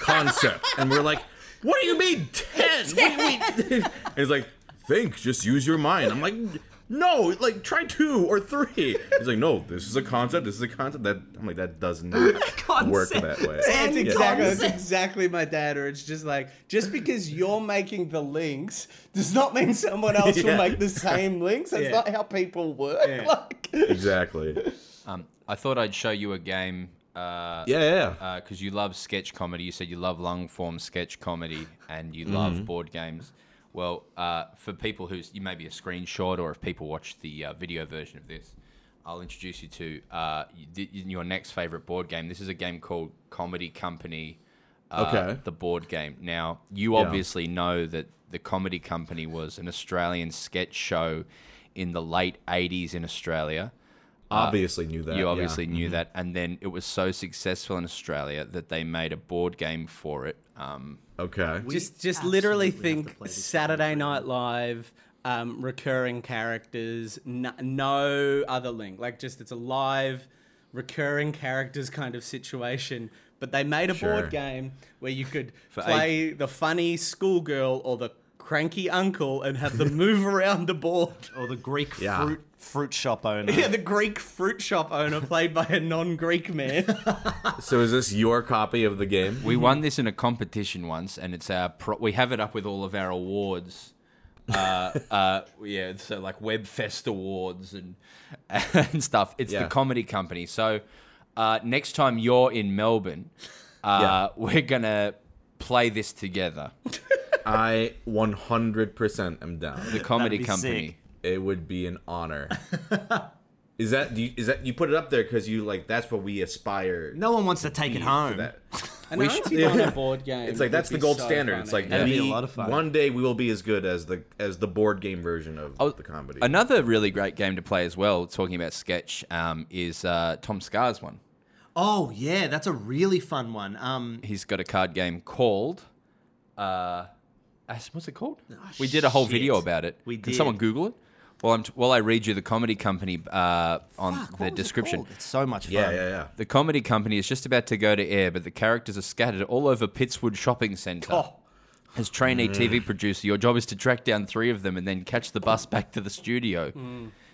concept, and we're like, what do you mean ten? What do you mean? (laughs) and he's like, think, just use your mind. I'm like. No, like try two or three. He's like, no, this is a concept. This is a concept that I'm like that does not (laughs) work that way. It's Yeah. exactly, it's Concept. exactly my dad, or it's just like, just because you're making the links does not mean someone else will make the same links. That's Yeah. not how people work. Yeah. Like, Exactly. (laughs) Um, I thought I'd show you a game. Uh, Yeah, yeah. because you love sketch comedy. You said you love long form sketch comedy and you love board games. Well, uh, for people who's you maybe a screenshot or if people watch the uh, video version of this, I'll introduce you to uh, your next favorite board game. This is a game called Comedy Company. Uh, Okay. The board game. Now, you Yeah. obviously know that the Comedy Company was an Australian sketch show in the late 80s in Australia. Obviously knew that. You yeah. obviously knew that, and then it was so successful in Australia that they made a board game for it. Um, Okay. just, just literally absolutely have to think play this Saturday Night Live, um, recurring characters, no, no other link. Like, just it's a live, recurring characters kind of situation. But they made a Sure. board game where you could For play the funny schoolgirl or the cranky uncle and have them (laughs) move around the board. Or the Greek Yeah. fruit fruit shop owner. Yeah, the Greek fruit shop owner played by a non-Greek man. (laughs) So is this your copy of the game? we won this in a competition once, and it's our pro- we have it up with all of our awards. uh, (laughs) uh, yeah, so like Webfest awards and (laughs) and stuff. It's Yeah. the comedy company. So uh, next time you're in Melbourne, uh, we're gonna play this together. I 100% am down. The comedy company. sick. It would be an honor. (laughs) is that do you, is that you put it up there because you like that's what we aspire No one wants to take it home. that? (laughs) An We should- Auntie (laughs) board game. It's like that's the gold so standard. It's like That'd be a we- lot of fun. one day we will be as good as the as the board game version of Oh, the comedy. Another really great game to play as well, talking about sketch, um, is uh, TomSka's one. Oh yeah, that's a really fun one. Um, He's got a card game called. Uh, what's it called? we did a whole shit. video about it. We Can did. someone Google it? While I'm t- while I read you the comedy company uh, on fuck, the was it description. It's so much fun. yeah, yeah, yeah. The comedy company is just about to go to air, but the characters are scattered all over Pittswood Shopping Centre. Oh. As trainee TV producer, your job is to track down three of them and then catch the bus back to the studio.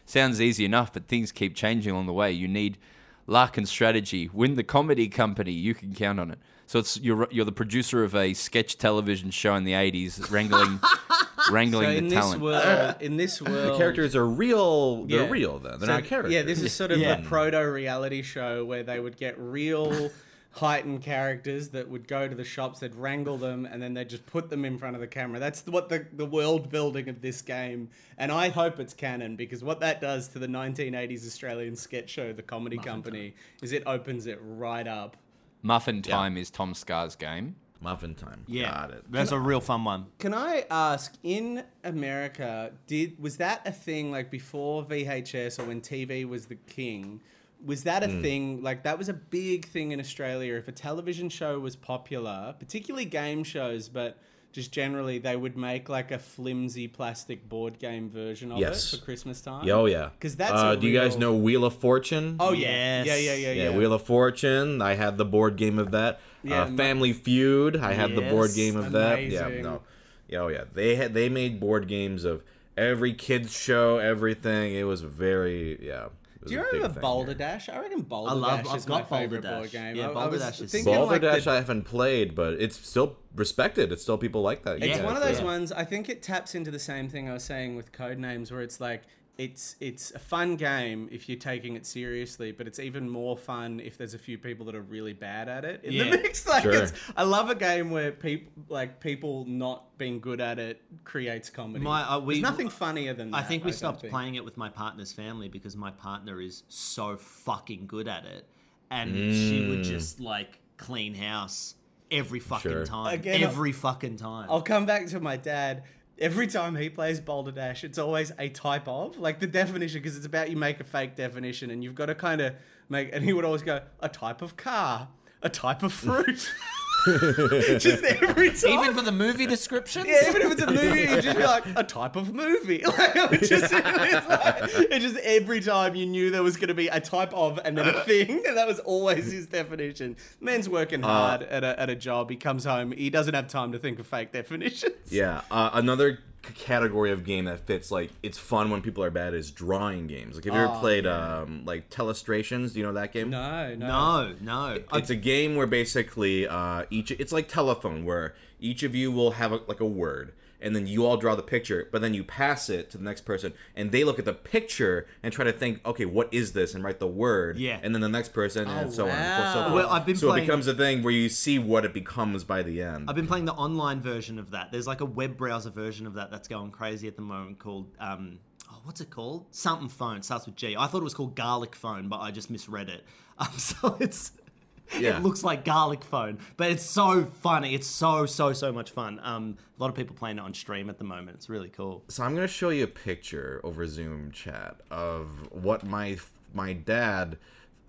Sounds easy enough, but things keep changing along the way. You need luck and strategy. Win the comedy company, you can count on it. So it's you're you're the producer of a sketch television show in the '80s, wrangling (laughs) So wrangling in the this talent. world, uh, in this world, The characters are real. They're Yeah. real. Then they're So, not characters. Yeah, this is sort of Yeah. a proto reality show where they would get real (laughs) heightened characters that would go to the shops, they'd wrangle them, and then they'd just put them in front of the camera. That's what the, the world building of this game. And I hope it's canon because what that does to the 1980s Australian sketch show, The Comedy Company, is it opens it right up. Muffin Time is TomSka's game. Muffin time. Yeah, got it. that's a real fun one. Can I ask, in America, did was that a thing like before VHS or when TV was the king? Was that a thing? Like that was a big thing in Australia. If a television show was popular, particularly game shows, but just generally, they would make like a flimsy plastic board game version of Yes. it for Christmas time. Oh yeah, Because yeah. 'Cause that's Uh, a do you guys real- know Wheel of Fortune? Oh yeah, Yes. yeah, yeah, yeah, yeah, yeah. Wheel of Fortune. I had the board game of that. Yeah, uh, ma- Family Feud. I had the board game of that. Yeah, no, yeah, oh yeah. They had they made board games of every kids show, everything. It was very yeah. Do you remember thing Boulder. Dash? I reckon Boulder I love- Dash I've is my got Boulder favorite board Dash. game. Yeah, I- I Boulder was Dash is thinking, Boulder like, the- Dash I haven't played, but it's still respected. It's still people like that. It's Yeah. one of those Yeah. ones. I think it taps into the same thing I was saying with code names, where it's like it's it's a fun game if you're taking it seriously, but it's even more fun if there's a few people that are really bad at it in Yeah. the mix. (laughs) Like Sure. it's, I love a game where people like people not being good at it creates comedy. My- uh, we- There's nothing funnier than that. I think we don't stopped think. playing it with my partner's family because my partner is so fucking good at it, and she would just like clean house every fucking Sure. time, Again, every fucking time. I'll come back to my dad. Every time he plays Balderdash, it's always a type of like the definition because it's about you make a fake definition and you've got to kind of make. And he would always go a type of car, a type of fruit. (laughs) (laughs) just (laughs) every time. Even for the movie descriptions. yeah, even if it's a movie, you'd just be (laughs) like a type of movie. Like, it, would just, it's like, it just every time you knew there was going to be a type of and then a thing, and that was always his definition. Man's working hard at, a, at a job. He comes home. He doesn't have time to think of fake definitions. Yeah, uh, another c- category of game that fits like it's fun when people are bad is drawing games. Like have you ever Oh, played um like Telestrations? Do you know that game? No, no. No, no. It's a game where basically uh, each it's like telephone where each of you will have a, like a word and then you all draw the picture but then you pass it to the next person and they look at the picture and try to think okay what is this and write the word Yeah. and then the next person and Oh, so on and so wow. forth. Well, I've been so playing- it becomes a thing where you see what it becomes by the end. I've been playing the online version of that. There's like a web browser version of that that's going crazy at the moment called um oh, what's it called? Something phone starts with G. I thought it was called garlic phone, but I just misread it. (laughs) Um, so it's (laughs) Yeah. it looks like garlic phone, but it's so funny. It's so so so much fun. Um, a lot of people playing it on stream at the moment. It's really cool. So I'm gonna show you a picture over Zoom chat of what my my dad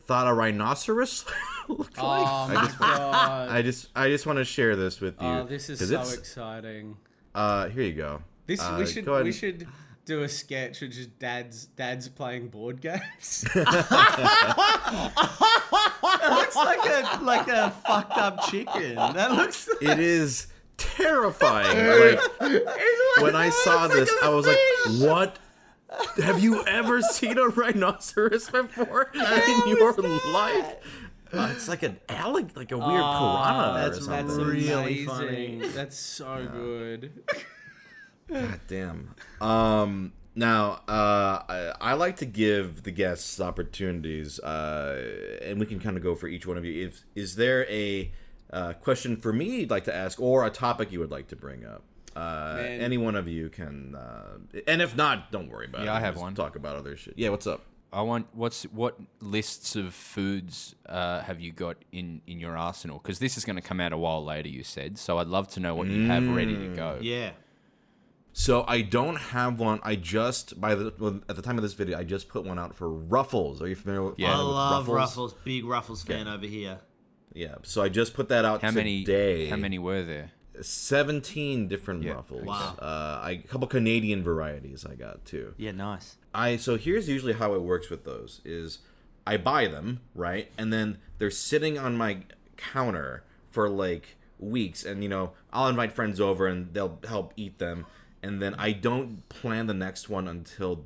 thought a rhinoceros (laughs) looked like. Oh my god. I just I just want to share this with you. Oh, this is so exciting. Uh, here you go. This Uh, we should go ahead we should do a sketch of just dads dads playing board games. (laughs) that looks like a like a fucked up chicken. That looks. It is terrifying. like when I saw this, I was like, "What? Have you ever seen a rhinoceros before (laughs) in your life?" Uh, it's like an allig, like a weird piranha that's- or something. that's really funny. That's so good. (laughs) God damn. Um, now, uh, I, I like to give the guests opportunities, uh, and we can kind of go for each one of you. If is there a uh, question for me you'd like to ask, or a topic you would like to bring up? Uh, Man. any one of you can, uh, and if not, don't worry about it. Yeah, I have just one. Talk about other shit. Yeah, what's up? I want what's what lists of foods uh, have you got in in your arsenal? Because this is going to come out a while later. You said so. I'd love to know what you have ready to go. Yeah. So I don't have one. I just by the well, at the time of this video, I just put one out for Ruffles. Are you familiar with? Yeah. I love Ruffles. Big Ruffles fan over here. Yeah. So I just put that out How many? today. How many were there? Seventeen different Yeah, Ruffles. Wow. Uh, I, a couple Canadian varieties I got too. Yeah, nice. I so here's usually how it works with those is I buy them right, and then they're sitting on my counter for like weeks, and you know I'll invite friends over and they'll help eat them, and then I don't plan the next one until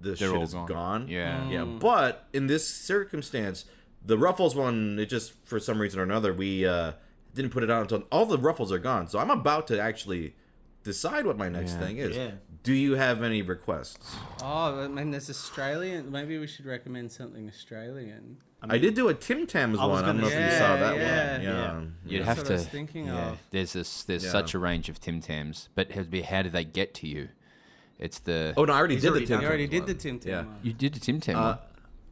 the They're shit is gone. gone. Yeah. yeah. But in this circumstance, the Ruffles one, it just for some reason or another we uh, didn't put it out until all the Ruffles are gone. So I'm about to actually decide what my next Yeah. thing is. Yeah. Do you have any requests? Oh, I mean, there's Australian. Maybe we should recommend something Australian. I, did do a Tim Tams I one. I don't know gonna if you saw that Yeah, one. yeah, Yeah. You'd That's have what to. I was thinking yeah, of. there's this. There's Yeah. such a range of Tim Tams, but has be how do they get to you? It's the. Oh no, I already He's did already the Tim done You already did one. the Tim Tam Yeah. one. you did the Tim Tam. Uh, one.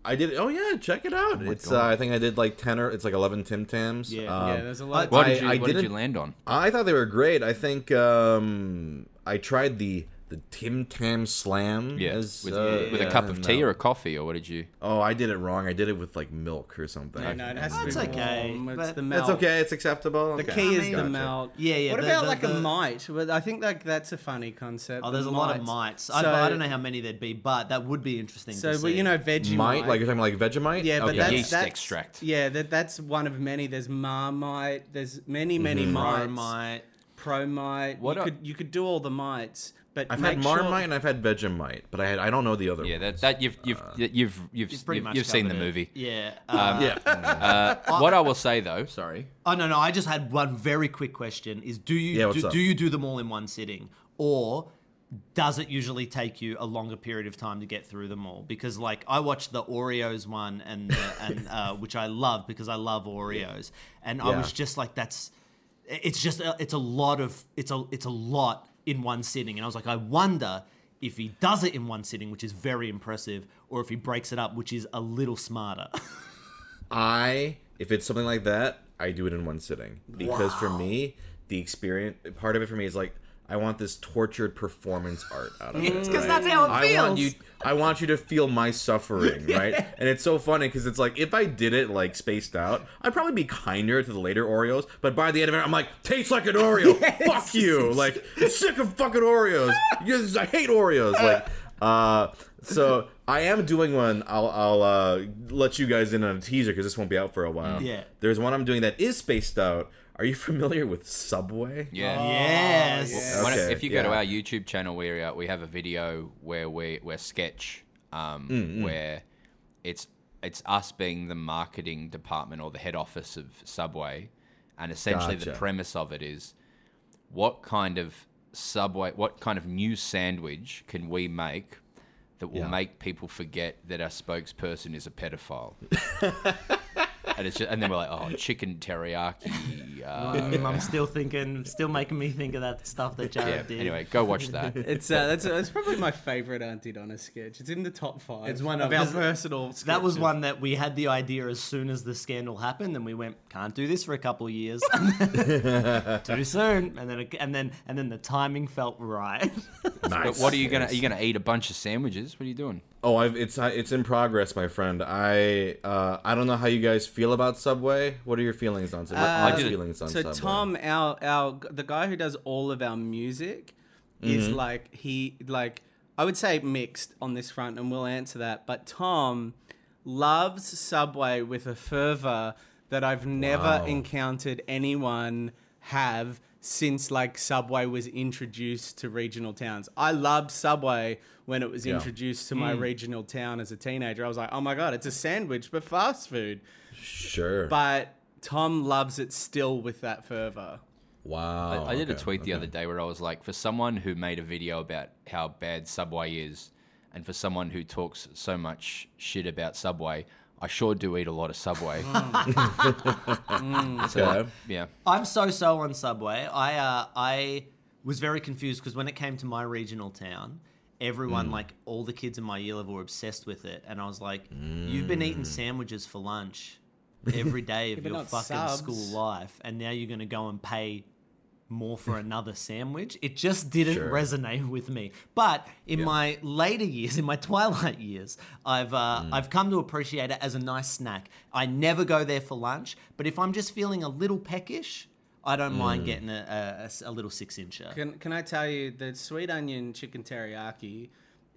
I did. Oh yeah, check it out. my it's. Uh, I think I did like ten or it's like eleven Tim Tams. Yeah. Um, yeah, there's a lot. what I- did you? I what did you land on? I thought they were great. I think um, I tried the the Tim Tam Slam. Yeah, as, with, uh, with a cup of tea no. or a coffee, or what did you? Oh, I did it wrong. I did it with like milk or something. no, no, it has to That's be okay, warm. It's the melt. It's okay. It's acceptable. The Okay. key is mean- the Gotcha. melt. Yeah, yeah, What the- about the- like a mite? Well, I think like that's a funny concept. Oh, the there's a lot of mites. I, So- I don't know how many there'd be, but that would be interesting So, to well, you know, Vegemite. Mite, like you're talking like Vegemite. Yeah, but okay. that's, Yeast that's extract. Yeah, that that's one of many. There's Marmite. There's many, many Mm-hmm. mites. Marmite. Promite. What you are- could you could do all the mites, but I've make had sure- Marmite and I've had Vegemite, but I had I don't know the other. Yeah, that, ones. that you've you've you've you've You've you've, you've, seen the it. movie. Yeah. Uh, yeah. Uh, what I will say though, sorry, Oh no, no. I just had one very quick question: Is do you Yeah, do, do you do them all in one sitting, or does it usually take you a longer period of time to get through them all? Because like I watched the Oreos one and the, and uh, (laughs) which I love because I love Oreos, and I was just like, that's it's just a, it's a lot of it's a it's a lot in one sitting, and I was like, I wonder. If he does it in one sitting, which is very impressive, or if he breaks it up, which is a little smarter. (laughs) I if it's something like that, I do it in one sitting because for me, the experience part of it for me is like I want this tortured performance art out of it. Because right? that's how it feels. I want you. I want you to feel my suffering, (laughs) right? And it's so funny because it's like if I did it like spaced out, I'd probably be kinder to the later Oreos. But by the end of it, I'm like, tastes like an Oreo. (laughs) Fuck you. Like, I'm sick of fucking Oreos. Yes, I hate Oreos. Like, uh, so I am doing one. I'll I'll uh, let you guys in on a teaser because this won't be out for a while. Yeah. There's one I'm doing that is spaced out. Are you (laughs) familiar with Subway? yeah. yes. When- Okay, if you go to our YouTube channel, we uh, we have a video where we we're sketch, um, Mm, where it's it's us being the marketing department or the head office of Subway, and essentially the premise of it is what kind of Subway, what kind of new sandwich can we make that will Yeah. make people forget that our spokesperson is a pedophile. (laughs) And, it's just, and then we're like, oh, chicken teriyaki. Uh, Mm, I'm still thinking, still making me think of that stuff that Jared yeah. did. Anyway, go watch that. (laughs) It's uh, that's that's probably my favorite Auntie Donna sketch. It's in the top five. It's one of of- our this- personal. that was one that we had the idea as soon as the scandal happened, and we went, "Can't do this for a couple of years, (laughs) (laughs) too soon." And then, it- and then, and then the timing felt right. But what are you gonna? Are you gonna eat a bunch of sandwiches? What are you doing? Oh, I've, it's it's in progress, my friend. I uh, I don't know how you guys feel about Subway. What are your feelings on Subway? Uh, it- feelings on So Subway? Tom, our our the guy who does all of our music, Mm-hmm. is like he like I would say mixed on this front, and we'll answer that. But Tom loves Subway with a fervor that I've never Wow. encountered anyone have since like Subway was introduced to regional towns. I loved Subway when it was Yeah. introduced to my Hmm. regional town as a teenager. I was like, oh my god, it's a sandwich but fast food. Sure. But Tom loves it still with that fervor. wow. I, I did a tweet the okay. other day where I was like, for someone who made a video about how bad Subway is, and for someone who talks so much shit about Subway, I sure do eat a lot of Subway. (laughs) So, Okay. yeah. I'm so so on Subway. I uh, I was very confused because when it came to my regional town, everyone, like all the kids in my year level, were obsessed with it, and I was like, "You've been eating sandwiches for lunch (laughs) every day of but your fucking subs. school life, and now you're gonna go and pay." More for another sandwich. It just didn't Sure. resonate with me. But in my later years, in my (laughs) twilight years, I've uh, Mm. I've come to appreciate it as a nice snack. I never go there for lunch, but if I'm just feeling a little peckish, I don't Mm. mind getting a a little six incher. Can Can I tell you the sweet onion chicken teriyaki?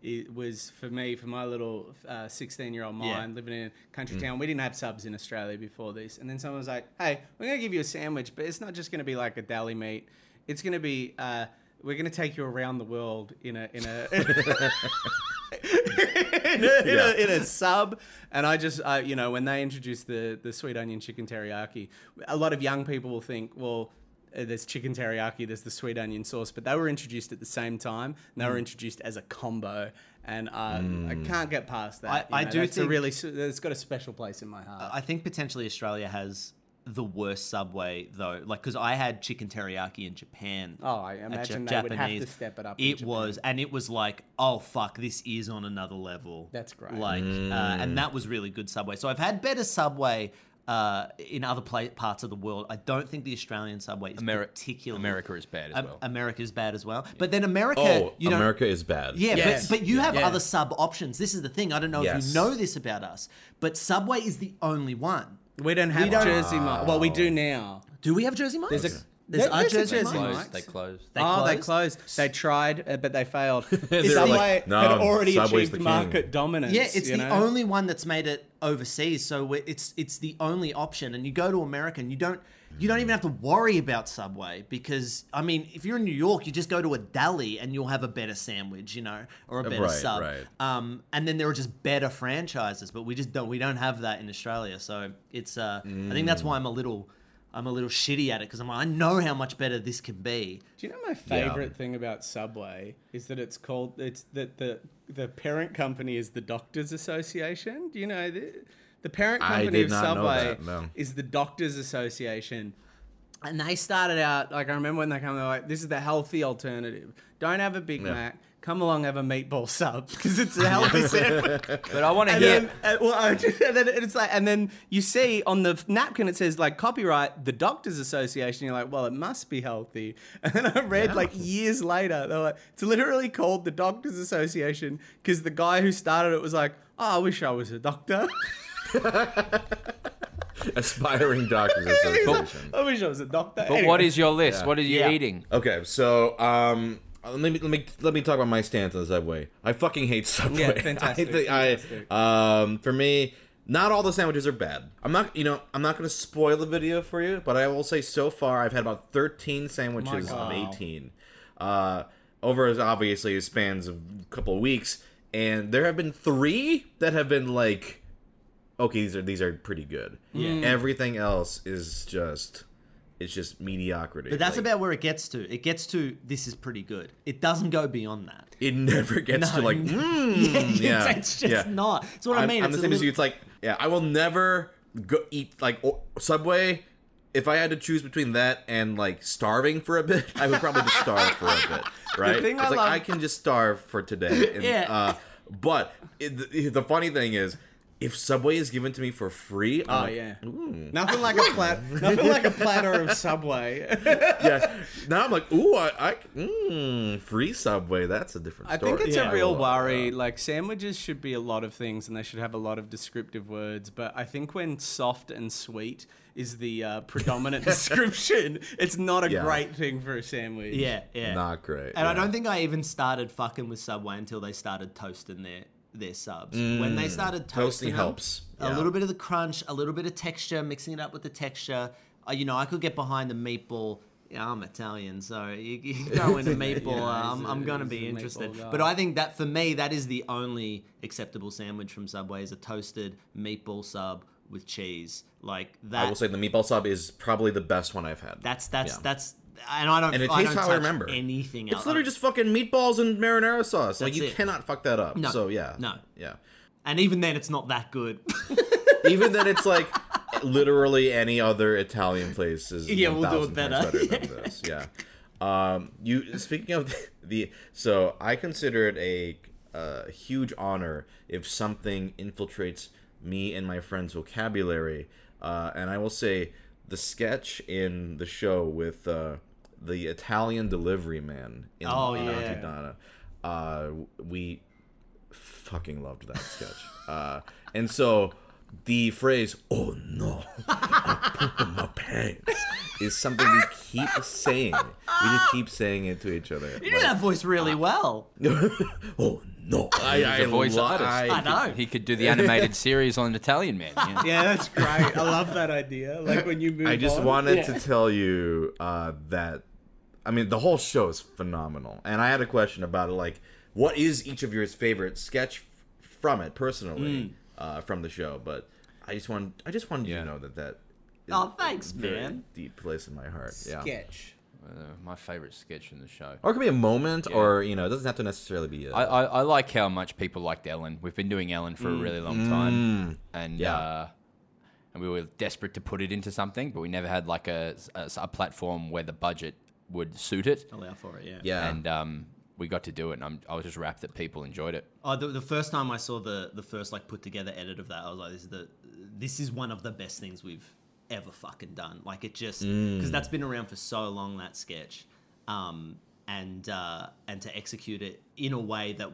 It was for me, for my little sixteen-year-old Yeah. mind living in a country town. We didn't have subs in Australia before this, and then someone was like, "Hey, we're gonna give you a sandwich, but it's not just gonna be like a deli meat. It's gonna be uh, we're gonna take you around the world in a in a." (laughs) (laughs) (laughs) in, a, in, a, in a sub, and I just, uh, you know, when they introduced the the sweet onion chicken teriyaki, a lot of young people will think, well, uh, there's chicken teriyaki, there's the sweet onion sauce, but they were introduced at the same time. And they Mm. were introduced as a combo, and uh, I can't get past that. I- know, do think- really, it's got a special place in my heart. I think potentially Australia has the worst subway though, like because I had chicken teriyaki in Japan. Oh, I imagine Ja- they would have to step it up It Japan. was, and it was like, oh fuck, this is on another level. That's great. Like, uh, and that was really good Subway. So I've had better Subway. Uh, in other pla- parts of the world, I don't think the Australian subway is Ameri- particularly America is bad as Am- well. America's bad as well. But then America, Oh, you know, America is bad. yeah, Yes. but, but you have Yeah. other sub options. This is the thing. I don't know if you know this about us, but Subway is the only one. We don't have don't- Jersey Mike. Well, we do now. Do we have Jersey Mike's? There's a- There's there- a there's a Jersey, Jersey Mike's. Mike's. Closed, they closed. They oh, they closed? closed. They tried, uh, but they failed. They're Subway like, "No, had already Subway's achieved the king." market dominance. Yeah, it's you the know? only one that's made it overseas. So we- it's it's the only option. And you go to America and you don't you don't even have to worry about Subway because I mean, if you're in New York, you just go to a deli and you'll have a better sandwich, you know, or a better Right, sub. right. Um, and then there are just better franchises, but we just don't we don't have that in Australia. So it's uh, I think that's why I'm a little. I'm a little shitty at it because I'm like, I know how much better this can be. Do you know my favorite thing about Subway is that it's called it's that the the parent company is the Doctors Association. Do you know the the parent company of Subway that, no. is the Doctors Association. And they started out like I remember when they came, they're like, "This is the healthy alternative. Don't have a Big Yeah. Mac. Come along, have a meatball sub (laughs) because it's a (laughs) healthy sandwich." But I want to And hear. then, uh, well, I just- (laughs) and then it's like, and then you see on the napkin it says like copyright the Doctors Association. You're like, well, it must be healthy. And then I read Yeah. like years later, they're like, it's literally called the Doctors Association because the guy who started it was like, oh, I wish I was a doctor. (laughs) Aspiring Doctors (laughs) Association. I wish I was a doctor. but what is your list? Yeah. What are you Yeah. eating? Okay, so um, let me let me let me talk about my stance on Subway. I fucking hate Subway. Yeah, fantastic, (laughs) I think fantastic. I um for me, not all the sandwiches are bad. I'm not you know I'm not gonna spoil the video for you, but I will say so far I've had about 13 sandwiches of God. 18. Uh, over as obviously spans of a couple of weeks, and there have been three that have been like, okay, these are these are pretty good. Yeah. Everything else is just. It's just mediocrity. But that's Like, about where it gets to. It gets to this is pretty good. It doesn't go beyond that. it never gets to No. like (laughs) mm, yeah, yeah, it's just yeah. not. It's what I I'm, mean. I'm it's the a same as you. It's like yeah, I will never go eat like o- Subway. If I had to choose between that and like starving for a bit, I would probably just starve for a bit, (laughs) right? it's I like love- I can just starve for today. And, Yeah. Uh, but it, the, the funny thing is, if Subway is given to me for free, I'm Oh like, yeah, nothing like a plat, (laughs) nothing like a platter of Subway. (laughs) yeah. Now I'm like, ooh, I, I mm, free Subway. That's a different I think it's Yeah. a real Well, worry. uh, Like sandwiches should be a lot of things, and they should have a lot of descriptive words. But I think when soft and sweet is the uh, predominant (laughs) description, it's not a Yeah. great thing for a sandwich. yeah, yeah. not great. And I don't think I even started fucking with Subway until they started toasting their their subs. when they started toasting, Mm. Them, helps. A little bit of the crunch, a little bit of texture, mixing it up with the texture. Uh, you know, I could get behind the meatball. Yeah, I'm Italian, so you, you (laughs) throw in a meatball. Yeah, uh, I'm, a- I'm gonna be interested. But I think that for me, that is the only acceptable sandwich from Subway is a toasted meatball sub with cheese. Like that. I will say the meatball sub is probably the best one I've had. That's that's Yeah. that's and I don't And it I tastes don't how I remember. anything else. It's literally just fucking meatballs and marinara sauce. Like you it. cannot fuck that up. No. So yeah. No. Yeah. and even then it's not that good. (laughs) Even then, it's like literally any other Italian place is Yeah, we'll do it 1,000 times better. than (laughs) this. Yeah. Um, you speaking of (laughs) the, so I consider it a uh, huge honor if something infiltrates me and my friends' vocabulary, uh, and I will say the sketch in the show with uh, the Italian delivery man in Oh, Auntie yeah. Donna, uh, we fucking loved that sketch, (laughs) uh, and so. The phrase "Oh no, (laughs) I pooped in my pants" is something we keep saying. We just keep saying it to each other. You do that voice really well. (laughs) oh no! I, He's I a voice lo- artist. I- I know. He could do the animated series on Italian Man. Yeah. Yeah, that's great. I love that idea. Like when you move. I just on. wanted Yeah. to tell you uh, that. I mean, the whole show is phenomenal, and I had a question about it. Like, what is each of your favorite sketch f- from it personally, uh, from the show? But I just want, I just wanted you to know that that. Is Oh, thanks, a very man. Deep place in my heart. Yeah. sketch. Uh, my favorite sketch in the show. Or it could be a moment, or you know, it doesn't have to necessarily be. A, I, I, I like how much people liked Ellen. We've been doing Ellen for a really long time, and Yeah. uh, and we were desperate to put it into something, but we never had like a, a, a platform where the budget would suit it. Allow for it, yeah. yeah. And um, we got to do it, and I'm, I was just rapt that people enjoyed it. Oh, the, the first time I saw the the first like put together edit of that, I was like, this is the this is one of the best things we've ever fucking done. Like it just because that's been around for so long that sketch, um, and uh, and to execute it in a way that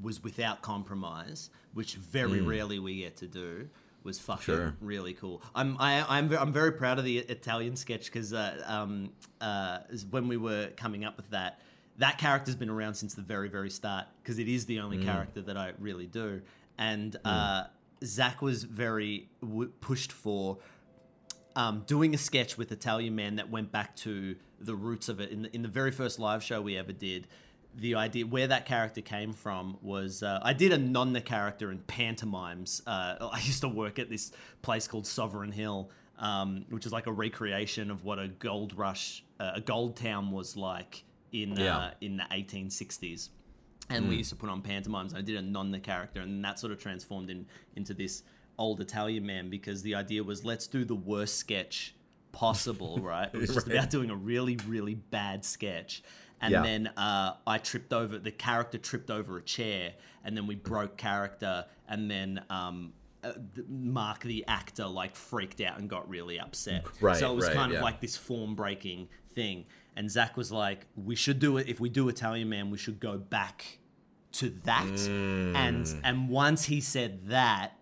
was without compromise, which very rarely we get to do. Was fucking Sure. really cool. I'm I, I'm I'm very proud of the Italian sketch because uh, um, uh, when we were coming up with that, that character's been around since the very very start because it is the only character that I really do. And uh, Zach was very w- pushed for um, doing a sketch with Italian Man that went back to the roots of it. In the, in the very first live show we ever did, the idea where that character came from was uh, I did a Nonna character in pantomimes. Uh, (laughs) I used to work at this place called Sovereign Hill, um, which is like a recreation of what a gold rush, uh, a gold town was like in uh, Yeah. in the 1860s and we used to put on pantomimes. And I did a Nonna character, and that sort of transformed in into this old Italian man because the idea was let's do the worst sketch possible, (laughs) right? It was just Right. about doing a really really bad sketch. And Yeah. then uh, I tripped over the character tripped over a chair, and then we broke character, and then um, uh, Mark the actor like freaked out and got really upset. Right, so it was right, kind yeah. of like this form breaking thing. And Zach was like, "We should do it. If we do Italian Man, we should go back to that." Mm. And and once he said that,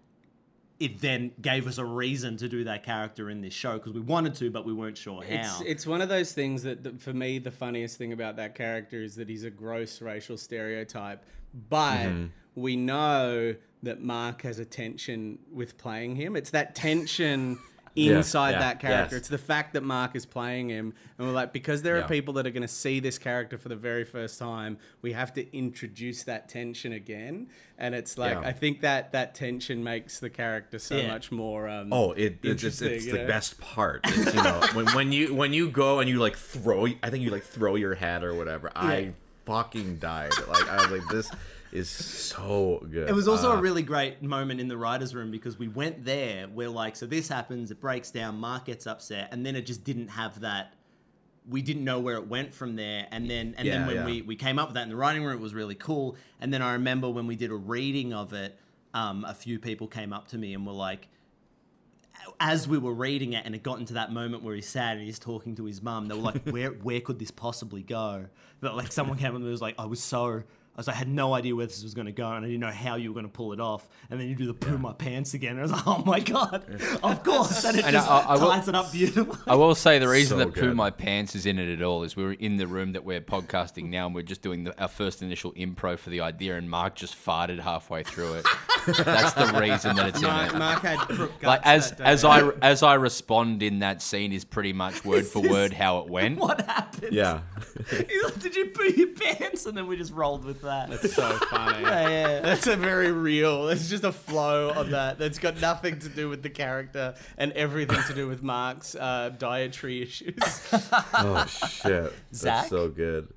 it then gave us a reason to do that character in this show because we wanted to, but we weren't sure how. It's it's one of those things that, that for me the funniest thing about that character is that he's a gross racial stereotype, but Mm-hmm. we know that Mark has a tension with playing him. It's that tension inside yeah, that character. yes. It's the fact that Mark is playing him, and we're like because there Yeah. are people that are going to see this character for the very first time, we have to introduce that tension again. And it's like Yeah. I think that that tension makes the character so Yeah. much more. Um, Oh, it, it's it's, it's the know? best part. It's, you know, when, when you when you go and you like throw, I think you like throw your hat or whatever. I fucking died. Like I was like, this is so good. It was also Uh, a really great moment in the writers' room because we went there. We're like, so this happens, it breaks down, Mark gets upset, and then it just didn't have that. We didn't know where it went from there, and then and Yeah, then when yeah. we we came up with that in the writing room, it was really cool. And then I remember when we did a reading of it, um, a few people came up to me and were like, as we were reading it and it got into that moment where he's sad and he's talking to his mum, they were like, where (laughs) where could this possibly go? But like someone came up and was like, I was so I was like, I had no idea where this was going to go, and I didn't know how you were going to pull it off. And then you do the poo my pants again, and I was like, oh my god, of course, and it And just I- I will- ties it up beautifully. I will say the reason So that Poo. My Pants is in it at all is we were in the room that we're podcasting now and we're just doing the, our first initial improv for the idea and Mark just farted halfway through it. That's the reason that it's in Mark, it. Mark had crook Like as that day. as I as I respond in that scene is pretty much word for word how it went. what happened? yeah. (laughs) He's like, Did you poo your pants? And then we just rolled with that. That's so funny. (laughs) yeah, yeah. That's a very real. It's just a flow of that. That's got nothing to do with the character and everything to do with Mark's uh, dietary issues. (laughs) Oh shit. Zach? That's so good.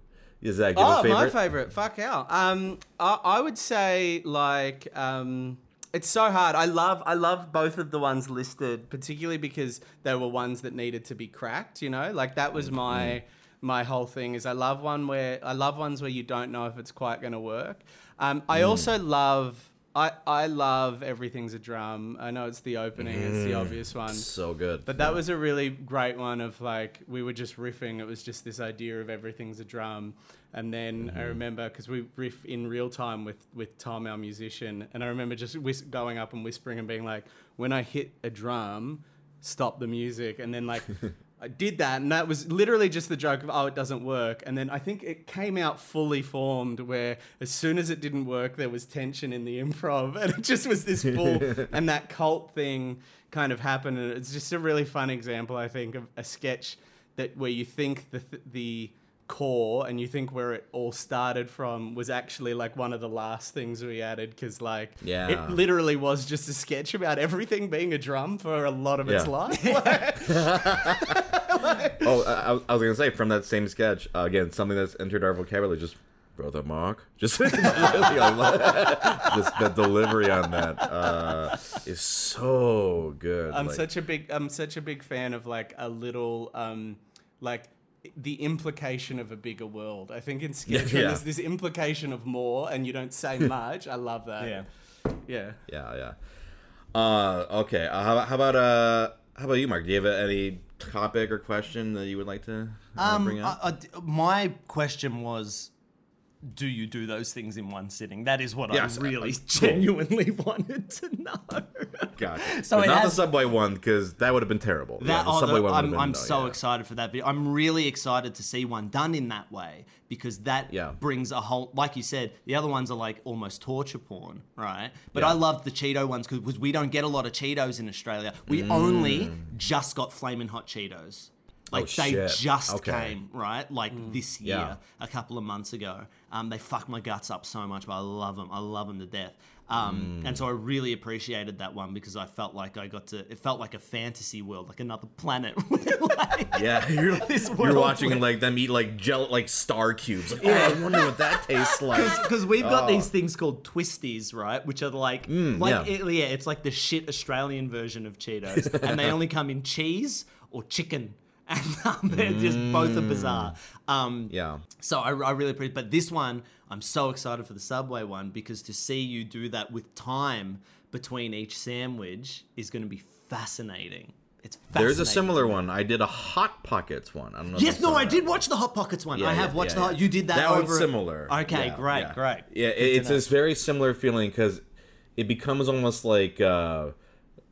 Is Zach, do you have oh, favorite? my favorite. Fuck out. Um, I, I would say like um. It's so hard. I love I love both of the ones listed, particularly because they were ones that needed to be cracked, you know? Like that was my my whole thing is I love one where I love ones where you don't know if it's quite going to work. Um, Mm. I also love I I love everything's a drum. I know it's the opening, it's Mm. the obvious one. So good. But that was a really great one of like we were just riffing. It was just this idea of everything's a drum, and then Mm-hmm. I remember because we riff in real time with with Tom, our musician, and I remember just whis- going up and whispering and being like, "When I hit a drum, stop the music," and then like. (laughs) I did that, and that was literally just the joke of, oh, it doesn't work. And then I think it came out fully formed, where as soon as it didn't work, there was tension in the (laughs) improv, and it just was this full, (laughs) and that cult thing kind of happened. And it's just a really fun example, I think, of a sketch that where you think the th- the core and you think where it all started from was actually like one of the last things we added because like Yeah. it literally was just a sketch about everything being a drum for a lot of its Yeah. life (laughs) (laughs) Oh, I, I was- I was gonna say from that same sketch uh, again, something that's entered our vocabulary. Just brother Mark, (laughs) just just the delivery on that uh, is so good. I'm like- such a big I'm such a big fan of like a little um like the implication of a bigger world. I think in sketch (laughs) when Yeah. there's this implication of more and you don't say (laughs) much. I love that. Yeah. Yeah. yeah, yeah. Uh, okay. Uh, how, how about uh, how about you, Mark? Do you have any topic or question that you would like to uh, bring Um, up? I- I- my question was, do you do those things in one sitting? That is what Yes, I really (laughs) genuinely wanted to know. Gotcha. (laughs) so not has- the subway one because that would have been terrible. Yeah, That, the oh, subway the- one I'm, been- I'm no, so yeah. excited for that video. I'm really excited to see one done in that way because that Yeah. brings a whole, like you said, the other ones are like almost torture porn, right? But Yeah. I loved the Cheeto ones because we don't get a lot of Cheetos in Australia. We only just got flaming hot Cheetos. Like Mm. Oh, they shit. just Okay. came, right? Like this year, Yeah. a couple of months ago. Um, they fuck my guts up so much, but I love them. I love them to death. Um, Mm. And so I really appreciated that one because I felt like I got to. It felt like a fantasy world, like another planet. (laughs) like, Yeah, (laughs) you're, This you're watching where- like them eat like gel like star cubes. Like, oh, I wonder what that tastes like. (laughs) Because we've got Oh. these things called twisties, right? Which are like, like yeah. it- yeah, it's like the shit Australian version of Cheetos, and they only come in cheese or chicken, (laughs) and um, (laughs) they're just both are bizarre. Um, Yeah. So I, I really appreciate, but this one, I'm so excited for the Subway one because to see you do that with time between each sandwich is going to be fascinating. It's fascinating. There's a similar one. I did a hot pockets one. I don't know. Yes, no, I did watch the Hot Pockets one. Yeah, I have yeah, watched yeah, the. Hot. You did that. That over one's similar. Okay, great, great. Yeah, it, it's this very similar feeling because it becomes almost like uh,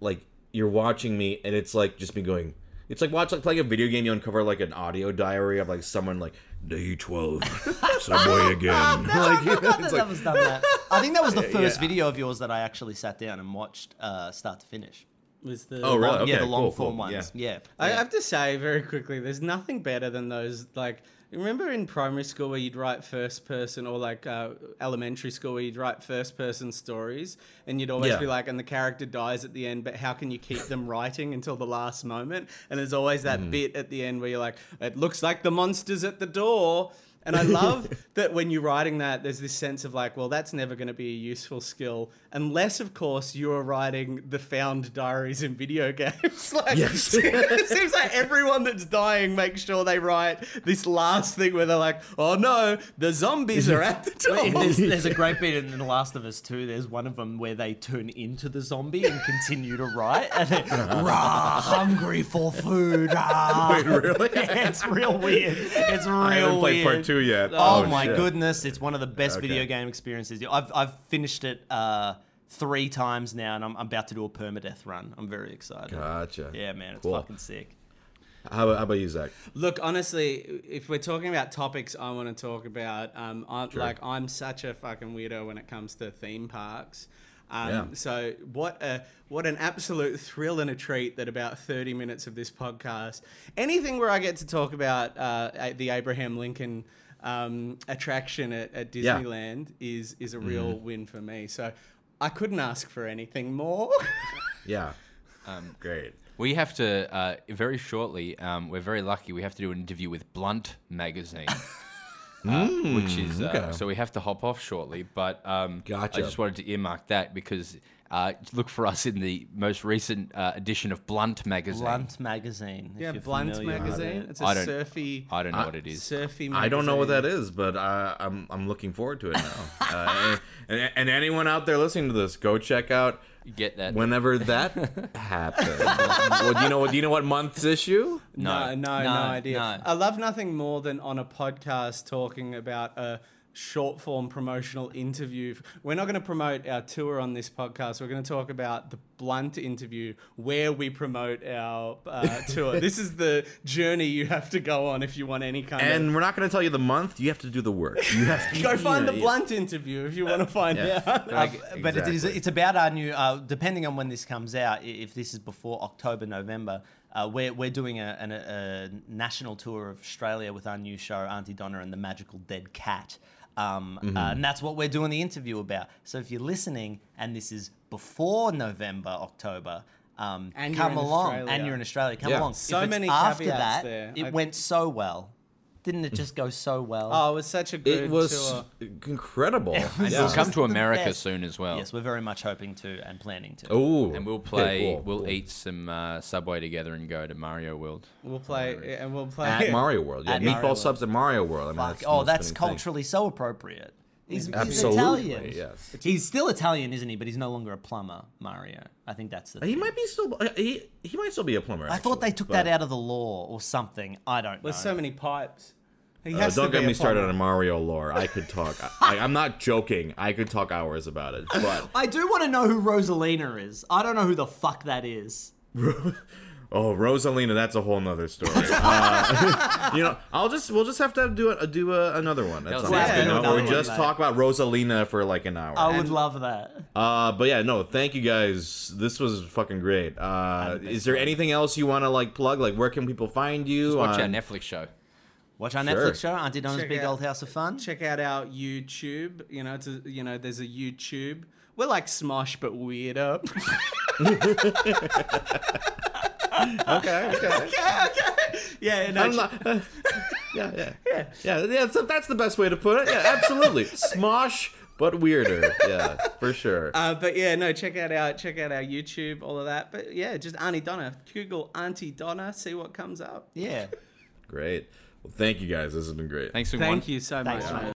like you're watching me, and it's like just me going. It's like watch like playing a video game. You uncover like an audio diary of like someone like day twelve (laughs) subway again. like, I (laughs) forgot that it's that was done that. I think that was the first yeah. video of yours that I actually sat down and watched uh, start to finish. Was the Oh, really? Long- yeah, the long cool, form cool, ones. yeah. Yeah. I have to say very quickly, there's nothing better than those. Like, remember in primary school where you'd write first person, or like uh, elementary school where you'd write first person stories, and you'd always Yeah. be like, and the character dies at the end, but how can you keep them writing until the last moment? And there's always that Mm-hmm. bit at the end where you're like, it looks like the monster's at the door. And I love (laughs) that when you're writing that, there's this sense of like, well, that's never going to be a useful skill, unless, of course, you're writing the found diaries in video (laughs) games. (laughs) like, Yes. it seems like everyone that's dying makes sure they write this last thing where they're like, oh no, the zombies are at the Wait, door. there's, there's a great bit in The Last of Us 2. There's one of them where they turn into the zombie and continue to write. And they, rah, hungry for food. Rah. Wait, really? Yeah, it's real weird. It's real I weird. Part two yet. Oh, my shit. goodness, it's one of the best Okay. video game experiences. I've I've finished it uh, three times now, and I'm, I'm about to do a permadeath run. I'm very excited. Gotcha. Yeah, man, it's Cool. fucking sick. How about, how about you, Zach? Look, honestly, if we're talking about topics I want to talk about, um, I, like I'm such a fucking weirdo when it comes to theme parks. Um, Yeah. So what a what an absolute thrill and a treat that about 30 minutes of this podcast, anything where I get to talk about uh, the Abraham Lincoln um, attraction at, at Yeah. Disneyland is is a real Mm-hmm. win for me. So I couldn't ask for anything more. (laughs) Yeah. Um, Great. We have to uh, very shortly. Um, we're very lucky. We have to do an interview with Blunt magazine, (laughs) uh, which is uh, okay. so we have to hop off shortly. But um, Gotcha. I just wanted to earmark that because uh, look for us in the most recent uh, edition of Blunt magazine. Blunt magazine. if Yeah, Blunt magazine. it. It's a I don't- surfy, I don't know what it is. surfy. Magazine. I don't know what that is, but uh, I'm I'm looking forward to it now. uh, and, and, and anyone out there listening to this, go check out get that? whenever that (laughs) happens. well, do you know what? Do you know what month's issue? No, no, no, No, idea. no. I love nothing more than on a podcast talking about a short form promotional interview. We're not going to promote our tour on this podcast. We're going to talk about the blunt interview where we promote our uh, (laughs) tour. this is the journey you have to go on if you want any kind And of. we're not going to tell you the month. You have to do the work. You have (laughs) to Go find yeah, the yeah. blunt interview if you want to find Yeah. out. Uh, But it is, Exactly. it's about our new, uh, depending on when this comes out, if this is before October, November, uh, we're, we're doing a, an, a national tour of Australia with our new show, Aunty Donna and the Magical Dead Cat. Um, Mm-hmm. uh, and that's what we're doing the interview about. So if you're listening and this is before November, October, um, And come along. Australia. And you're in Australia. Come Yeah. along. So if it's many after that, there. it I- went so well. Didn't it just go so well? Oh, it was such a good It was tour. incredible. (laughs) was Yeah. We'll come to America best. soon as well. Yes, we're very much hoping to and planning to. Oh, And we'll okay, play. cool, we'll cool. eat some uh, Subway together and go to Mario World. We'll play, and we'll play. at Mario World. Yeah, At meatball Mario World. subs at Mario World. I mean, Fuck. that's oh, that's fitting thing. culturally so appropriate. He's, he's Absolutely, Italian. yes. He's still Italian, isn't he? But he's no longer a plumber, Mario. I think that's the. He thing. might be still. He he might still be a plumber. I thought they took but- that out of the law or something. I don't know. There's so many pipes. He Uh, don't to get me started on Mario lore. I could talk. I, I'm not joking. I could talk hours about it. But (laughs) I do want to know who Rosalina is. I don't know who the fuck that is. (laughs) oh, Rosalina, that's a whole nother story. Uh, (laughs) you know, I'll just we'll just have to do a, do a, another one. That's was- all. yeah, you know, another or just mate. talk about Rosalina for like an hour. I would love that. Uh, but yeah, no, thank you guys. This was fucking great. Uh, is there anything else you want to like plug? Like, where can people find you? Watch our Netflix show. Watch our Sure. Netflix show, Aunty Donna's Check Big out- Old House of Fun. check out our YouTube. You know, to you know, there's a YouTube. We're like Smosh but weirder. (laughs) Okay, okay. okay, okay. Yeah, no, I'm not. (laughs) yeah, yeah, (laughs) yeah, yeah. yeah so that's the best way to put it. Yeah, absolutely. Smosh, but weirder. Yeah, for sure. Uh, but yeah, no, check out our check out our YouTube, all of that. But yeah, just Aunty Donna. Google Aunty Donna, see what comes up. Yeah. Great. Well, thank you guys. This has been great. Thanks for coming. Thank you so Thanks, much. mate. mate.